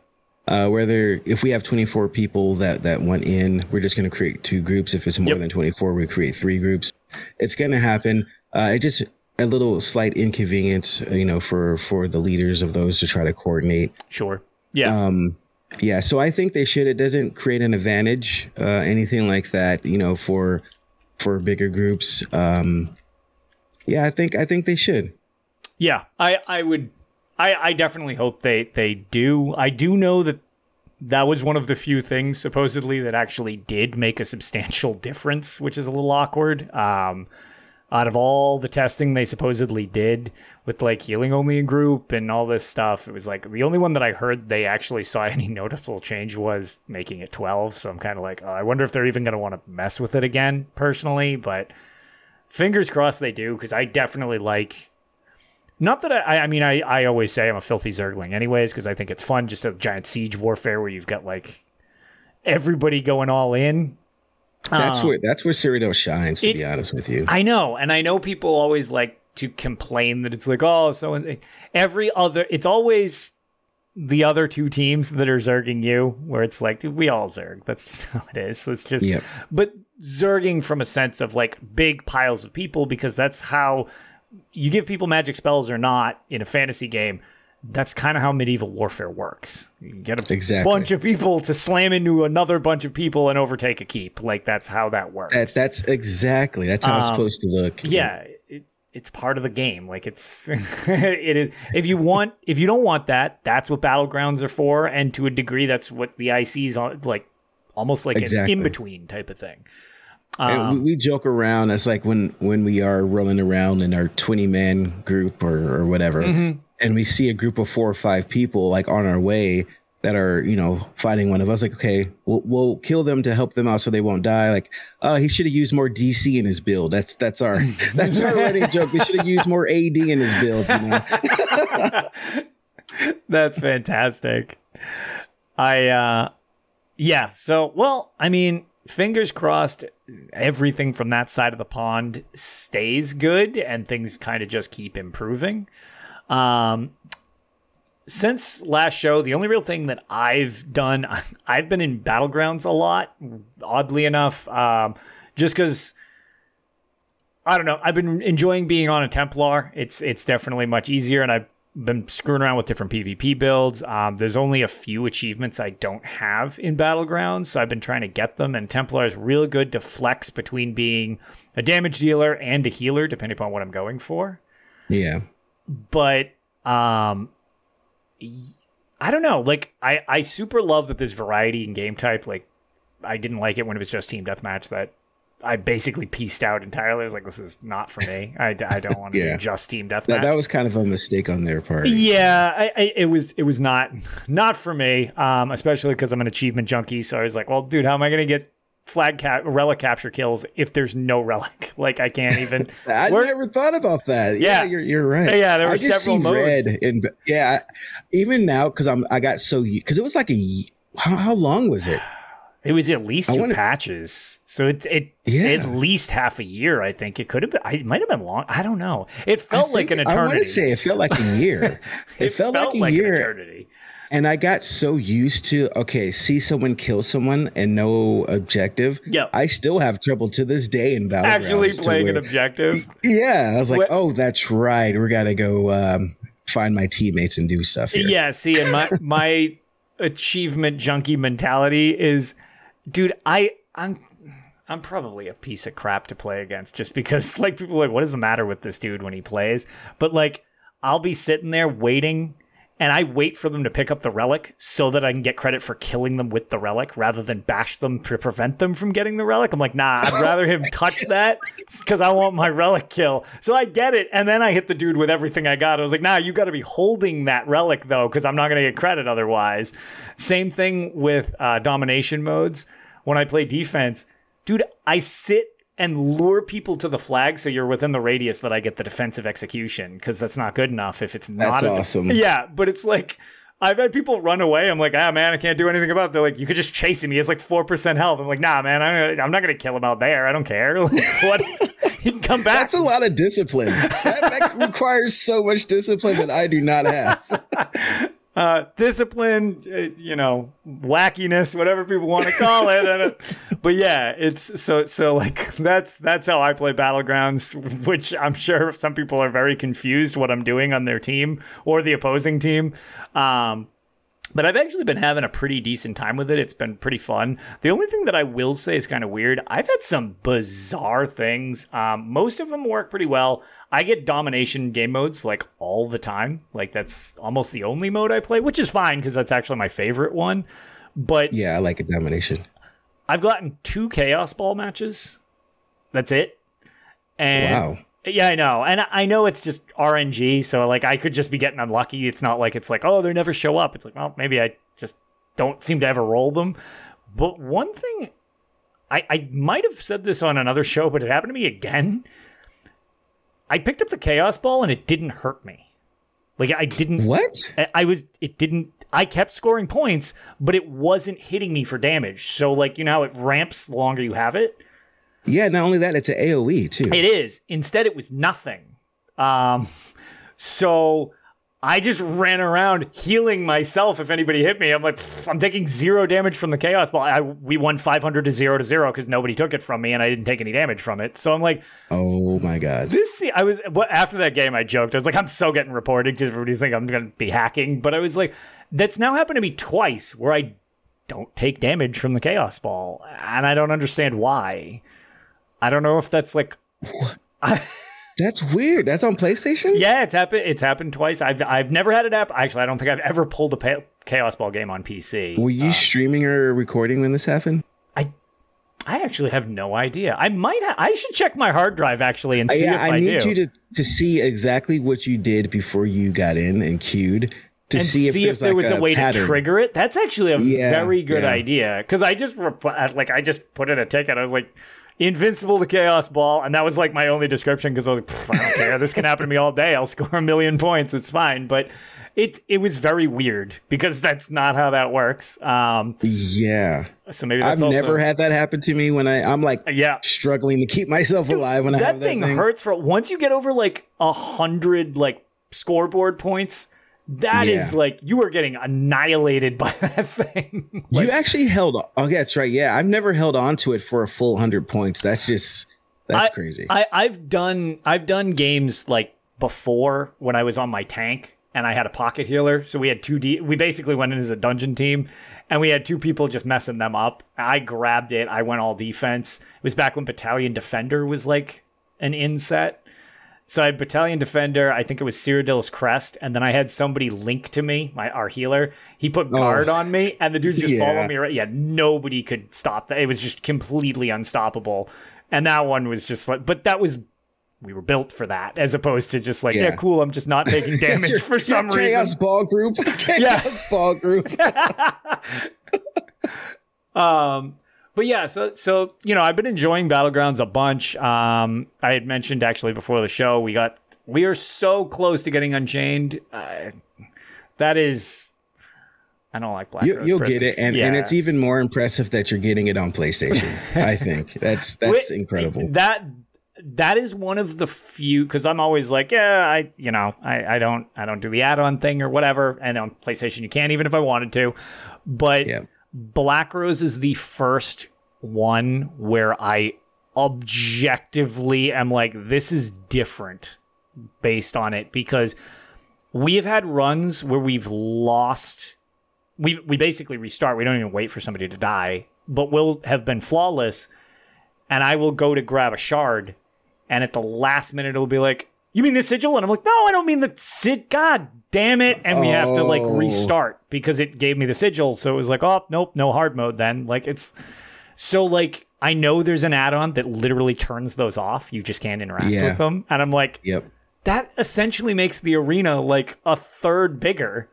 Uh, whether if we have 24 people that that went in, we're just going to create two groups. If it's more yep. than 24, we create three groups. It's going to happen. Uh, it just a little slight inconvenience, you know, for for the leaders of those to try to coordinate. Sure. Yeah. Um, yeah. So I think they should. It doesn't create an advantage, uh, anything like that. You know, for for bigger groups. Um, yeah, I think I think they should. Yeah, I I would. I I definitely hope they they do. I do know that that was one of the few things supposedly that actually did make a substantial difference, which is a little awkward. Um, out of all the testing they supposedly did with like healing only a group and all this stuff, it was like the only one that I heard they actually saw any noticeable change was making it 12. So I'm kind of like, oh, I wonder if they're even going to want to mess with it again personally. But fingers crossed they do because I definitely like. Not that I, I mean, I, I always say I'm a filthy Zergling, anyways, because I think it's fun, just a giant siege warfare where you've got like everybody going all in that's um, where that's where Cyrodiil shines. To it, be honest with you, I know, and I know people always like to complain that it's like, oh, so every other, it's always the other two teams that are zerging you, where it's like, dude, we all zerg. That's just how it is. It's just, yep. but zerging from a sense of like big piles of people because that's how you give people magic spells or not in a fantasy game that's kind of how medieval warfare works. You get a exactly. bunch of people to slam into another bunch of people and overtake a keep. Like that's how that works. That, that's exactly that's how um, it's supposed to look. Yeah, it, it's part of the game. Like it's it is. If you want, if you don't want that, that's what battlegrounds are for, and to a degree, that's what the ICs on like almost like exactly. an in between type of thing. Um, we, we, joke around. It's like when when we are rolling around in our twenty man group or or whatever. Mm-hmm. and we see a group of four or five people like on our way that are you know fighting one of us like okay we'll, we'll kill them to help them out so they won't die. Like oh he should have used more dc in his build. That's that's our that's our running joke. They should have used more ad in his build you know? That's fantastic. I uh yeah so well i mean fingers crossed everything from that side of the pond stays good and things kind of just keep improving um, since last show, the only real thing that I've done, I've been in battlegrounds a lot. Oddly enough, um, just because I don't know, I've been enjoying being on a Templar. It's it's definitely much easier, and I been screwing around with different PvP builds. Um, there's only a few achievements I don't have in Battlegrounds, so I've been trying to get them. And Templar is real good to flex between being a damage dealer and a healer, depending upon what I'm going for. Yeah. But um, I don't know. Like I, I super love that there's variety in game type. Like I didn't like it when it was just team deathmatch. That I basically pieced out entirely. I was like, this is not for me. I, I don't want to Yeah. do just team deathmatch. That, that was kind of a mistake on their part. Yeah, I, I, it was it was not not for me, um, especially because I'm an achievement junkie. So I was like, well, dude, how am I going to get flag cap relic capture kills if there's no relic? Like I can't even. I We're- never thought about that. Yeah, Yeah. you're you're right. Yeah, there were several modes. red and yeah, even now because I'm I got so because it was like a how, how long was it? It was at least I two wanna- patches, so it it Yeah. at least half a year. I think it could have been. I- It might have been long. I don't know. It felt I like think- an I want eternity. to say it felt like a year. it, felt, like a an year, eternity. and I got so used to okay, see someone kill someone and no objective. Yep. I still have trouble to this day in Battlegrounds. Actually playing an objective. Yeah, I was like, What- oh, that's right. We got to go um, find my teammates and do stuff here. Yeah, see, and my my achievement junkie mentality is, dude, I I'm I'm probably a piece of crap to play against just because like people are like, what is the matter with this dude when he plays? But like, I'll be sitting there waiting. And I wait for them to pick up the relic so that I can get credit for killing them with the relic rather than bash them to prevent them from getting the relic. I'm like, nah, I'd rather him touch that because I want my relic kill. So I get it. And then I hit the dude with everything I got. I was like, nah, you got to be holding that relic though, because I'm not going to get credit otherwise. Same thing with uh, domination modes. When I play defense, dude, I sit and lure people to the flag so you're within the radius that I get the defensive execution because that's not good enough if it's not That's a- awesome. yeah, but it's like I've had people run away. I'm like, ah, man, I can't do anything about it. They're like, you could just chase him. He has like four percent health. I'm like, nah, man, I'm, I'm not gonna kill him out there. I don't care. Like, what? he can come back. That's a lot of discipline. That, that requires so much discipline that I do not have. uh, discipline, uh, you know, wackiness, whatever people want to call it. I don't- but yeah, it's so so like that's that's how I play battlegrounds, which I'm sure some people are very confused what I'm doing on their team or the opposing team. Um, but I've actually been having a pretty decent time with it. It's been pretty fun. The only thing that I will say is kind of weird. I've had some bizarre things. Um, most of them work pretty well. I get domination game modes like all the time. Like that's almost the only mode I play, which is fine because that's actually my favorite one. But Yeah, I like a domination. I've gotten two chaos ball matches. That's it. And Wow. yeah, I know. And I- I know it's just RNG, so like I could just be getting unlucky. It's not like it's like, oh, they never show up. It's like, well, maybe I just don't seem to ever roll them. But one thing I, I might have said this on another show, but it happened to me again. I picked up the chaos ball and it didn't hurt me. Like I didn't What? I- I was it didn't I kept scoring points, but it wasn't hitting me for damage. So like you know how it ramps the longer you have it? Yeah, not only that, it's an AoE too. It is. Instead it was nothing. Um so I just ran around healing myself if anybody hit me. I'm like, I'm taking zero damage from the chaos ball. I, we won 500 to zero to zero because nobody took it from me and I didn't take any damage from it. So I'm like, Oh my god. this I was what after that game I joked I was like I'm so getting reported because everybody think I'm gonna be hacking but I was like that's now happened to me twice where I don't take damage from the chaos ball and I don't understand why I don't know if that's like That's weird. That's on PlayStation? yeah it's happened it's happened twice I've I've never had it happen actually I don't think I've ever pulled a pa- chaos ball game on PC Were you streaming or recording when this happened? I I actually have no idea I might ha- I should check my hard drive actually and Uh, see yeah, if I, I, need do you to, to see exactly what you did before you got in and queued to and see if there's there like was a, way pattern. to trigger it. That's actually a Yeah, very good yeah. idea because I just like I just put in a ticket. I was like, "Invincible to Chaos Ball," and that was like my only description because I was like, "Pff, "I don't care. This can happen to me all day. I'll score a million points. It's fine." But it it was very weird because that's not how that works. Um, Yeah, so maybe that's I've also, never had that happen to me when I I'm like Yeah. struggling to keep myself alive when I that have that thing, thing. hurts for once you get over like a hundred like scoreboard points. That is Yeah. like you are getting annihilated by that thing. Like, you actually held. Oh, yeah, that's right. Yeah, I've never held on to it for a full hundred points. That's just that's I- crazy. I, I've done I've done games like before when I was on my tank. and I had a pocket healer. So we had two D. We basically went in as a dungeon team, and we had two people just messing them up. I grabbed it. I went all defense. It was back when Battalion Defender was like an inset. So I had Battalion Defender. I think it was Cyrodiil's Crest, and then I had somebody link to me, my our healer. He put guard on me, and the dudes just Yeah. followed me. Right, yeah, nobody could stop that. It was just completely unstoppable. And that one was just like, but that was we were built for that, as opposed to just like, yeah, Yeah. cool. I'm just not taking damage Your- for some your Chaos reason. ball group. Chaos ball group. Um, but yeah, so so you know, I've been enjoying Battlegrounds a bunch. Um, I had mentioned actually before the show, we got we are so close to getting Unchained. Uh, that is, I don't like Black. You, Prison. get it, and, Yeah. and it's even more impressive that you're getting it on PlayStation. I think that's that's Wait, incredible. That that is one of the few because I'm always like, yeah, I you know, I, I don't I don't do the add-on thing or whatever, and on PlayStation you can't even if I wanted to, but Yeah. Black Rose is the first one where I objectively am like, this is different based on it because we have had runs where we've lost we we basically restart. We don't even wait for somebody to die, but we'll have been flawless and I will go to grab a shard, and at the last minute it'll be like, "You mean the sigil?" And I'm like, "No, I don't mean the sig. God damn it!" And we have to like Oh. restart because it gave me the sigil. So it was like, "Oh, nope, no hard mode." Then like it's so like I know there's an add-on that literally turns those off. You just can't interact Yeah. with them, and I'm like, Yep. that essentially makes the arena like a third bigger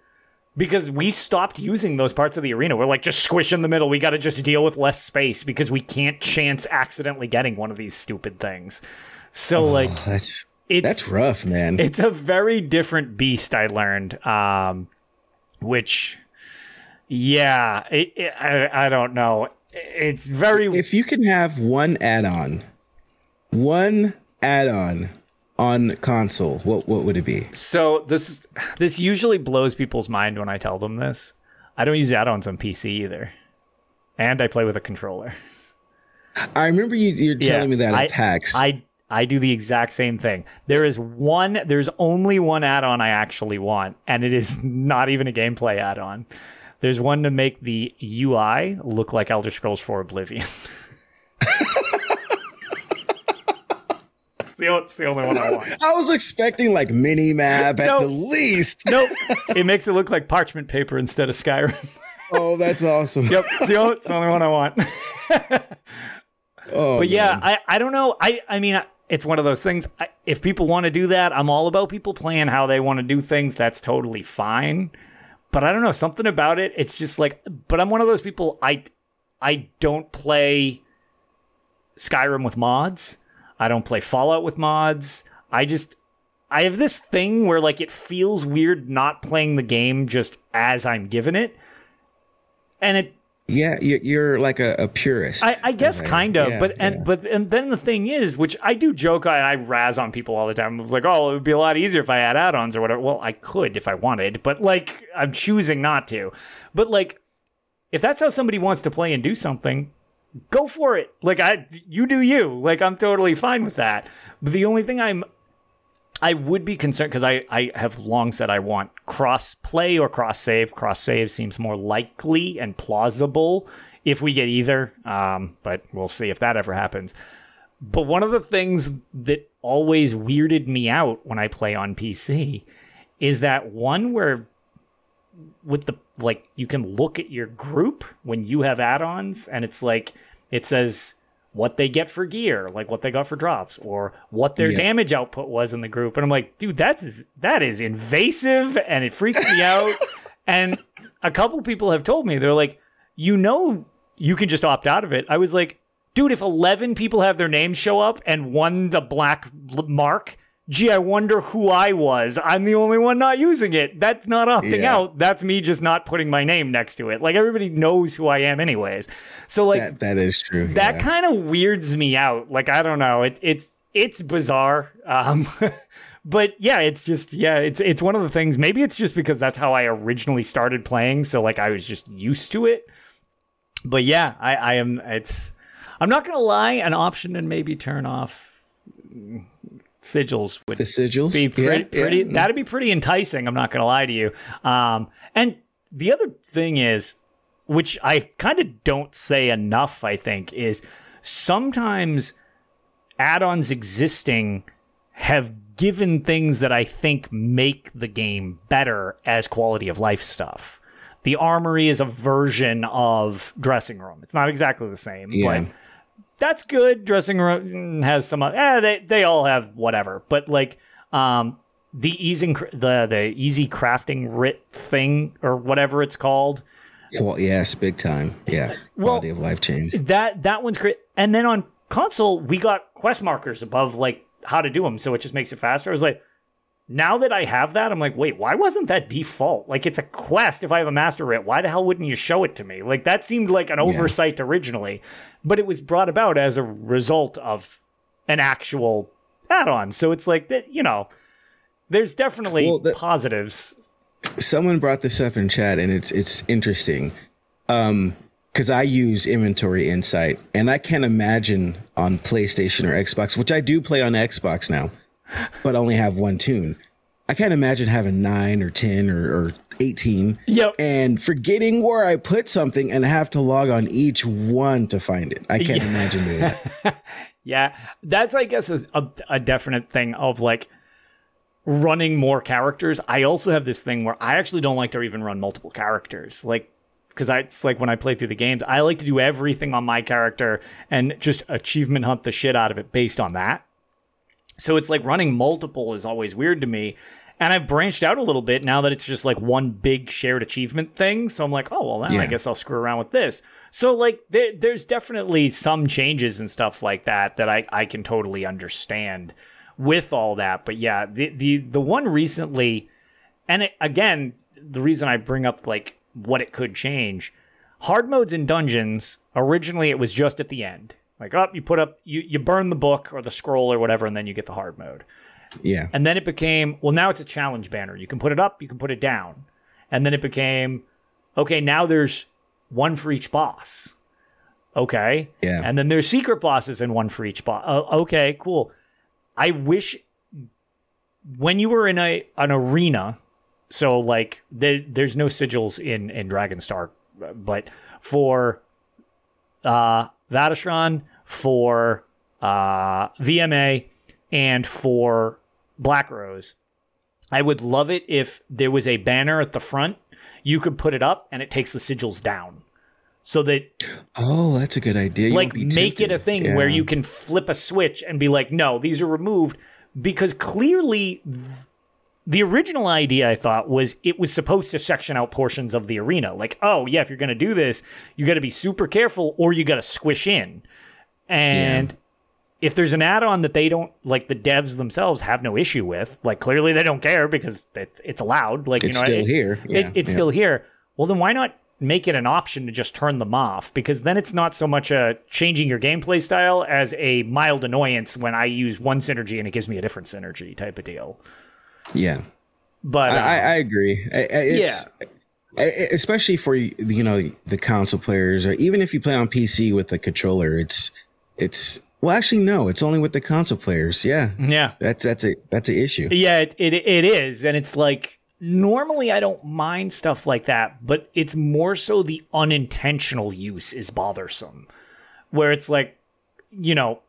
because we stopped using those parts of the arena. We're like just squish in the middle. We got to just deal with less space because we can't chance accidentally getting one of these stupid things. So oh, like That's it's that's rough, man. it's a very different beast. I learned, um, which yeah, it, it, I I don't know. It's very if you can have one add-on, one add-on on console, what what would it be? So this this usually blows people's mind when I tell them this. I don't use add-ons on PC either, and I play with a controller. I remember you you're telling Yeah, me that I, at PAX. I I do the exact same thing. There is one. There's only one add-on I actually want, and it is not even a gameplay add-on. There's one to make the UI look like Elder Scrolls 4 Oblivion. it's, the, it's the only one I want. I was expecting like mini map at Nope. the least. Nope. it makes it look like parchment paper instead of Skyrim. Oh, that's awesome. Yep, it's the, only, it's the only one I want. Oh, but yeah, man. I, I don't know. I I mean, it's one of those things. I, if people want to do that, I'm all about people playing how they want to do things. That's totally fine. But I don't know something about it. It's just like, but I'm one of those people. I I don't play Skyrim with mods. I don't play Fallout with mods. I just I have this thing where like it feels weird not playing the game just as I'm given it. And it yeah, you- you're like a, a purist. I, I guess kind of, Yeah, but and yeah. but and then the thing is, which I do joke, I, I razz on people all the time. I was like, oh, it would be a lot easier if I had add-ons or whatever. Well, I could if I wanted, but like I'm choosing not to. But like, if that's how somebody wants to play and do something, go for it. Like I, you do you. Like I'm totally fine with that. But the only thing I'm I would be concerned because I, I have long said I want cross play or cross save. Cross save seems more likely and plausible if we get either. Um, but we'll see if that ever happens. But one of the things that always weirded me out when I play on PC is that one where with the like you can look at your group when you have add-ons and it's like it says what they get for gear, like what they got for drops, or what their Yeah. damage output was in the group. And I'm like, dude, that's that is invasive and it freaks me out. and a couple people have told me they're like, you know, you can just opt out of it. I was like, dude, if 11 people have their names show up and one's a black mark, gee, I wonder who I was. I'm the only one not using it. That's not opting Yeah. out. That's me just not putting my name next to it. Like everybody knows who I am, anyways. So like that that is true. that yeah. kind of weirds me out. Like I don't know. It, it's it's bizarre. Um, but yeah, it's just yeah, it's it's one of the things. Maybe it's just because that's how I originally started playing. So like I was just used to it. But yeah, I I am. It's I'm not gonna lie. An option and maybe turn off sigils would The sigils. be pretty, Yeah, yeah. pretty that'd be pretty enticing i'm not gonna lie to you um and the other thing is which i kind of don't say enough i think is sometimes add-ons existing have given things that i think make the game better as quality of life stuff the armory is a version of dressing room it's not exactly the same Yeah. but that's good. Dressing room has some. Eh, they they all have whatever. But like, um, the easy the the easy crafting writ thing or whatever it's called. Well, yes, big time. Yeah, Well- quality of life change. That that one's great. And then on console, we got quest markers above like how to do them, so it just makes it faster. I was like, now that I have that, I'm like, wait, why wasn't that default? Like, it's a quest. If I have a master writ, why the hell wouldn't you show it to me? Like, that seemed like an oversight originally, but it was brought about as a result of an actual add-on. So it's like that, you know. There's definitely Well, the- positives. Someone brought this up in chat, and it's it's interesting. Um, because I use inventory insight, and I can't imagine on PlayStation or Xbox, which I do play on Xbox now, but only have one tune. I can't imagine having nine or ten or, or eighteen, Yep. and forgetting where I put something and have to log on each one to find it. I can't Yeah. imagine doing that. Yeah, that's I guess a, a, a definite thing of like running more characters. I also have this thing where I actually don't like to even run multiple characters, like because I it's like when I play through the games, I like to do everything on my character and just achievement hunt the shit out of it based on that. So it's like running multiple is always weird to me. And I've branched out a little bit now that it's just like one big shared achievement thing. So I'm like, oh, well, then I guess I'll screw around with this. So, like, there, there's definitely some changes and stuff like that that I, I can totally understand with all that. But yeah, the, the, the one recently, and it, again, the reason I bring up like what it could change hard modes in dungeons, originally it was just at the end. Like, up, you put up, you, you burn the book or the scroll or whatever, and then you get the hard mode. Yeah, And then it became, well, now it's a challenge banner. You can put it up, you can put it down. And then it became, okay, now there's one for each boss. Okay. Yeah. And then there's secret bosses and one for each boss. Uh, okay, cool. I wish when you were in a an arena, so like the, there's no sigils in in Dragonstar, but for uh Vateshran, for uh VMA, and for Black Rose, I would love it if there was a banner at the front. You could put it up and it takes the sigils down. So that Oh, that's a good idea. You like make it a tempted. thing where you can flip a switch and be like, no, these are removed because clearly the original idea I thought was it was supposed to section out portions of the arena. Like, oh yeah, if you're gonna do this, you got to be super careful or you got to squish in. And if there's an add-on that they don't like, the devs themselves have no issue with. Like, clearly they don't care because it's, it's allowed. Like, It's you know, still it- here. it- it's yeah. still here. Well, then why not make it an option to just turn them off? Because then it's not so much a changing your gameplay style as a mild annoyance when I use one synergy and it gives me a different synergy type of deal. Yeah. But I, uh, I, I agree. I, I, it's, I- especially for you know the console players, or even if you play on PC with the controller, it's it's well, actually no, it's only with the console players. Yeah, yeah, that's that's a that's an issue. Yeah, it, it it is, and it's like normally I don't mind stuff like that, but it's more so the unintentional use is bothersome. Where it's like, you know,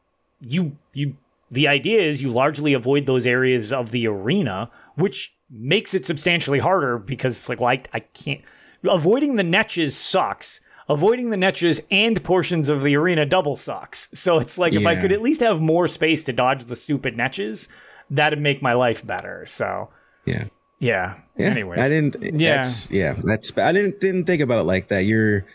you you the idea is you largely avoid those areas of the arena, which makes it substantially harder because it's like, well, I, I can't avoiding the netches sucks. Avoiding the netches and portions of the arena double sucks. So it's like if I could at least have more space to dodge the stupid netches, that'd make my life better. So Yeah. yeah. Yeah. Anyways. I didn't. Yeah. That's, yeah. That's. I didn't didn't think about it like that. You're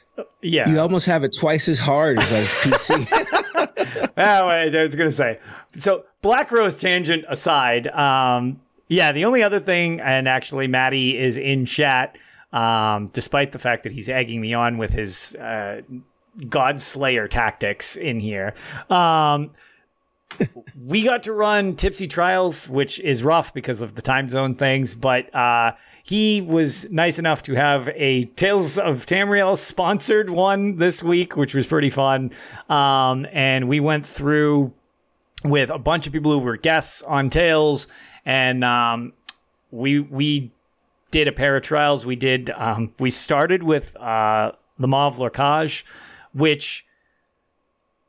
Yeah. you almost have it twice as hard as as PC. Wait, I was gonna say. So Black Rose tangent aside, um, yeah, the only other thing, and actually Maddie is in chat, um, despite the fact that he's egging me on with his uh, God Slayer tactics in here. Um, we got to run Tipsy Trials, which is rough because of the time zone things, but uh, he was nice enough to have a Tales of Tamriel sponsored one this week, which was pretty fun. Um, and we went through with a bunch of people who were guests on Tales, and um, we we did a pair of trials. We did um, we started with uh, the Maw of Lorkhaj, which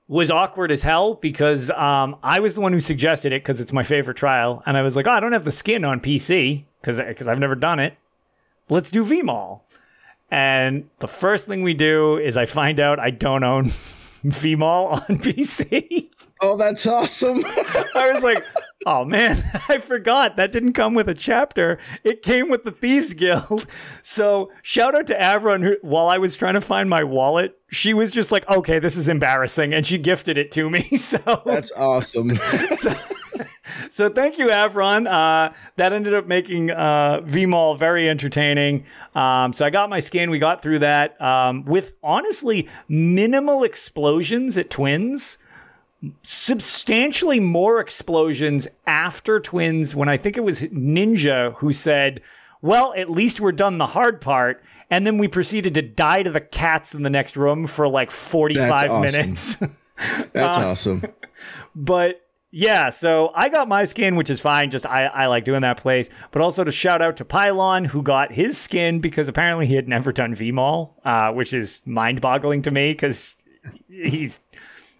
was awkward as hell because um, I was the one who suggested it because it's my favorite trial, and I was like, oh, I don't have the skin on PC because because I've never done it. Let's do VMAL. And the first thing we do is I find out I don't own VMAL on PC. Oh, that's awesome. I was like, oh man, I forgot that didn't come with a chapter. It came with the Thieves Guild. So shout out to Avron who while I was trying to find my wallet, she was just like, okay, this is embarrassing. And she gifted it to me. So that's awesome. so, so thank you, Avron. Uh, that ended up making uh, VMAL very entertaining. Um, so I got my skin. We got through that um, with honestly minimal explosions at Twins substantially more explosions after Twins when I think it was Ninja who said, Well, at least we're done the hard part. And then we proceeded to die to the cats in the next room for like 45 awesome. minutes. That's uh, awesome. But yeah, so I got my skin, which is fine. Just I, I like doing that place. But also to shout out to Pylon, who got his skin because apparently he had never done VMAL, uh, which is mind boggling to me because he's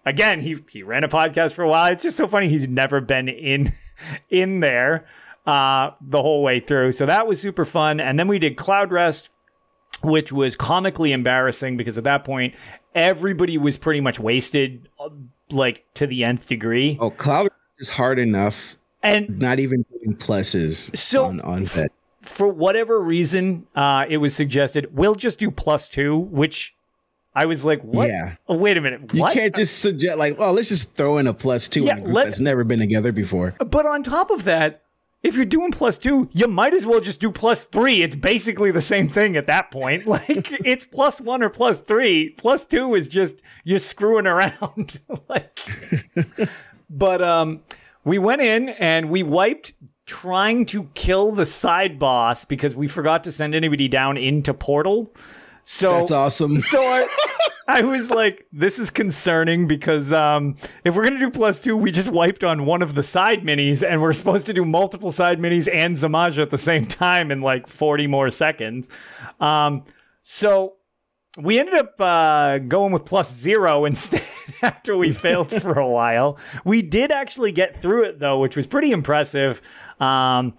again, he he ran a podcast for a while. It's just so funny he's never been in in there uh, the whole way through. So that was super fun. And then we did Cloud Rest, which was comically embarrassing because at that point everybody was pretty much wasted, uh, like to the nth degree. Oh, Cloud is hard enough, and not even putting pluses so on on vet. For whatever reason, uh, it was suggested we'll just do plus two, which I was like, what? Yeah. Oh, wait a minute. What? You can't just suggest like, oh, let's just throw in a plus two yeah, in a group that's never been together before. But on top of that, if you're doing plus two, you might as well just do plus three. It's basically the same thing at that point. Like it's plus one or plus three. Plus two is just you're screwing around. like, but um, we went in and we wiped trying to kill the side boss because we forgot to send anybody down into portal. So that's awesome. So I, I was like, this is concerning because um, if we're gonna do plus two, we just wiped on one of the side minis, and we're supposed to do multiple side minis and Z'Maja at the same time in like 40 more seconds. Um, so we ended up uh, going with plus zero instead after we failed for a while. We did actually get through it though, which was pretty impressive. Um,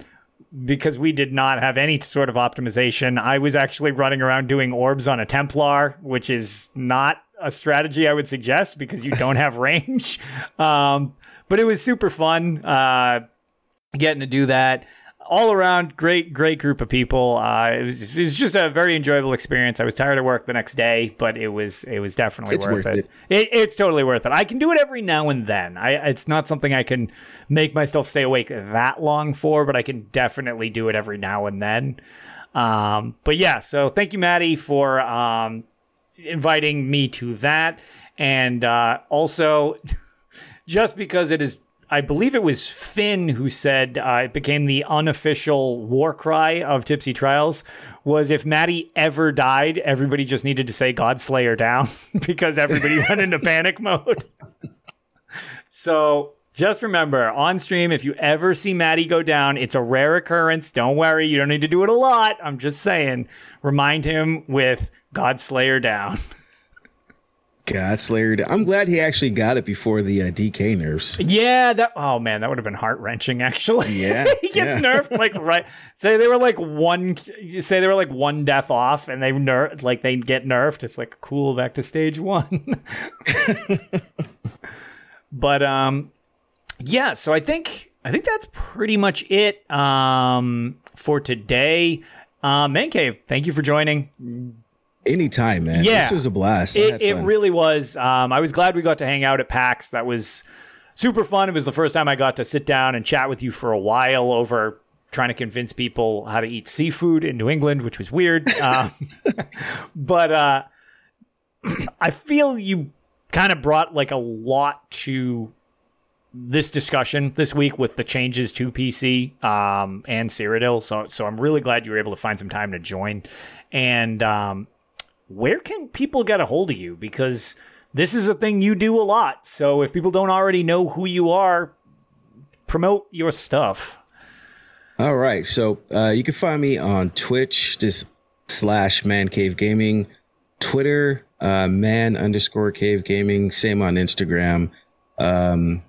because we did not have any sort of optimization. I was actually running around doing orbs on a Templar, which is not a strategy I would suggest because you don't have range. Um, but it was super fun uh, getting to do that all around great, great group of people. Uh, it, was, it, was, just a very enjoyable experience. I was tired of work the next day, but it was it was definitely it's worth, worth it. It. it. It's totally worth it. I can do it every now and then. I it's not something I can make myself stay awake that long for, but I can definitely do it every now and then. Um, but yeah, so thank you, Maddie, for um, inviting me to that, and uh, also just because it is I believe it was Finn who said uh, it became the unofficial war cry of Tipsy Trials was if Maddie ever died, everybody just needed to say God Slayer down because everybody went into panic mode. so just remember on stream, if you ever see Maddie go down, it's a rare occurrence. Don't worry, you don't need to do it a lot. I'm just saying, remind him with God Slayer down. God Slayer. I'm glad he actually got it before the uh, DK nerfs. Yeah, that. Oh man, that would have been heart wrenching. Actually, yeah, he gets yeah. nerfed like right. Say they were like one. Say they were like one death off, and they nerf like they get nerfed. It's like cool back to stage one. but um, yeah. So I think I think that's pretty much it um for today. Uh, Man Cave, thank you for joining Anytime, man. Yeah. This was a blast. It, it really was. Um, I was glad we got to hang out at PAX. That was super fun. It was the first time I got to sit down and chat with you for a while over trying to convince people how to eat seafood in New England, which was weird. Um, but uh, I feel you kind of brought like a lot to this discussion this week with the changes to PC um, and Cyrodiil. So, so I'm really glad you were able to find some time to join. And um, where can people get a hold of you? Because this is a thing you do a lot. So if people don't already know who you are, promote your stuff. All right. So uh, you can find me on Twitch, just slash man cave gaming, Twitter, uh, man underscore cave gaming, same on Instagram. Um,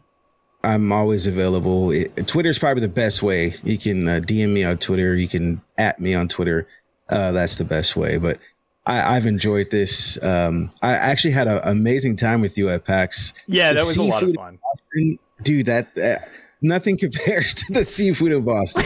I'm always available. Twitter is probably the best way. You can uh, DM me on Twitter. You can at me on Twitter. Uh, that's the best way. But I, have enjoyed this. Um, I actually had an amazing time with you at PAX. Yeah, that was a lot of fun. Boston, dude, that, that nothing compares to the seafood of Boston.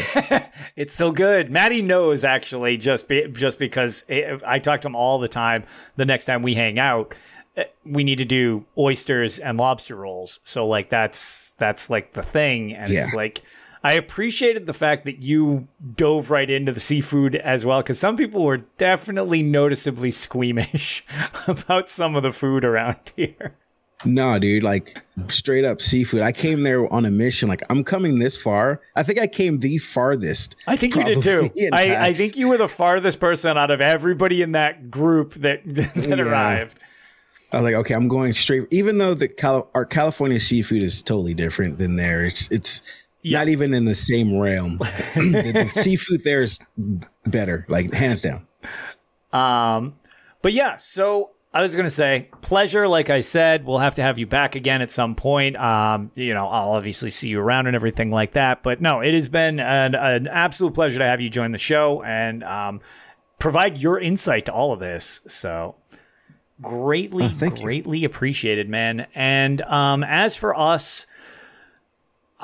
it's so good. Maddie knows actually just be, just because it, I talk to him all the time. The next time we hang out, eh, we need to do oysters and lobster rolls. So like that's that's like the thing. And yeah. it's like I appreciated the fact that you dove right into the seafood as well, because some people were definitely noticeably squeamish about some of the food around here. No, dude, like straight up seafood. I came there on a mission. Like, I'm coming this far. I think I came the farthest. I think you did too. I, I, think you were the farthest person out of everybody in that group that, that yeah. arrived. I was like, okay, I'm going straight. Even though the our California seafood is totally different than there, it's it's yeah. not even in the same realm. the, the seafood there is better, like hands down. Um, but yeah, so I was gonna say pleasure. Like I said, we'll have to have you back again at some point. Um, you know, I'll obviously see you around and everything like that. But no, it has been an, an absolute pleasure to have you join the show and um, provide your insight to all of this. So greatly, oh, greatly you. appreciated, man. And um, as for us,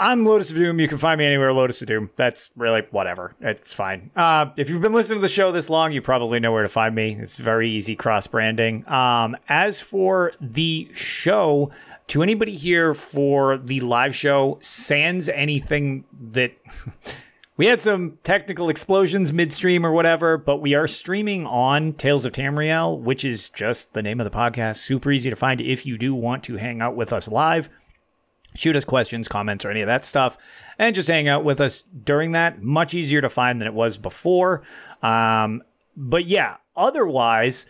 I'm Lotus of Doom. You can find me anywhere, Lotus of Doom. That's really whatever. It's fine. Uh, if you've been listening to the show this long, you probably know where to find me. It's very easy cross branding. Um, as for the show, to anybody here for the live show, sans anything that. We had some technical explosions midstream or whatever, but we are streaming on Tales of Tamriel, which is just the name of the podcast. Super easy to find if you do want to hang out with us live. Shoot us questions, comments, or any of that stuff, and just hang out with us during that. Much easier to find than it was before. Um, but yeah, otherwise,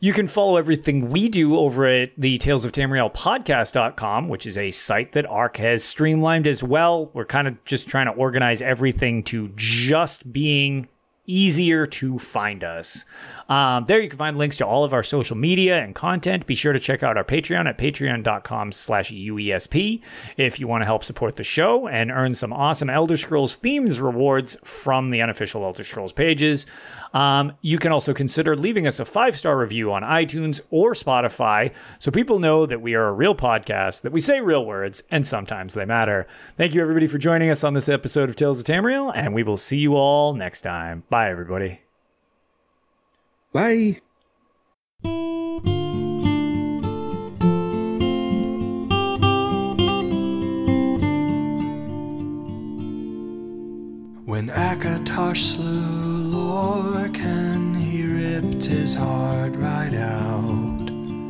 you can follow everything we do over at the Tales of Tamriel podcast.com, which is a site that ARC has streamlined as well. We're kind of just trying to organize everything to just being easier to find us. Um, there you can find links to all of our social media and content. Be sure to check out our Patreon at patreon.com slash UESP if you want to help support the show and earn some awesome Elder Scrolls themes rewards from the unofficial Elder Scrolls pages. Um, you can also consider leaving us a five star review on iTunes or Spotify so people know that we are a real podcast, that we say real words, and sometimes they matter. Thank you, everybody, for joining us on this episode of Tales of Tamriel, and we will see you all next time. Bye, everybody. Bye. When Akatosh slew Lorkhan, he ripped his heart right out.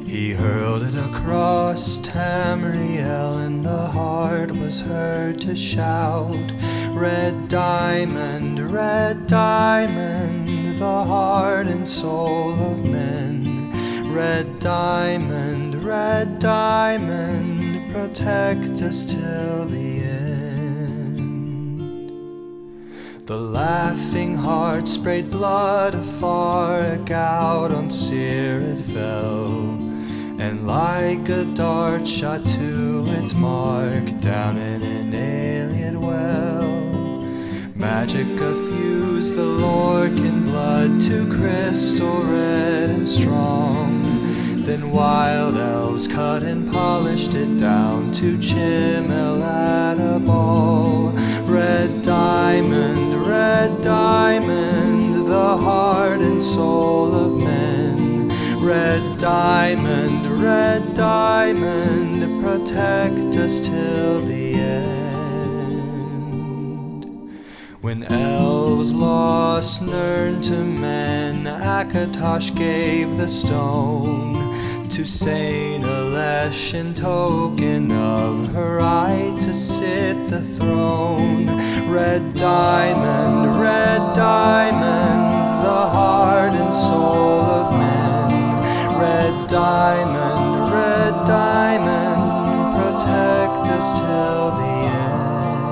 He hurled it across Tamriel, and the heart was heard to shout, Red diamond, red diamond the heart and soul of men. Red diamond, red diamond, protect us till the end. The laughing heart sprayed blood afar, a gout on Cyrod fell, and like a dart shot to its mark down in an Ayleid well. Magic effused the Lorkhan blood to crystal red and strong. Then wild elves cut and polished it down to chimel at a ball. Red diamond, red diamond, the heart and soul of men. Red diamond, red diamond, protect us till the end. When elves lost Nirn to men, Akatosh gave the stone to Saint Alessia in token of her right to sit the throne. Red diamond, red diamond, the heart and soul of men red diamond, red diamond, protect us till the end.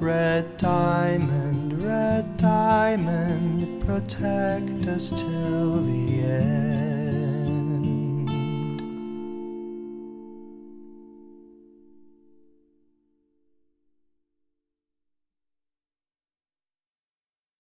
Red diamond, red diamond, protect us till the end.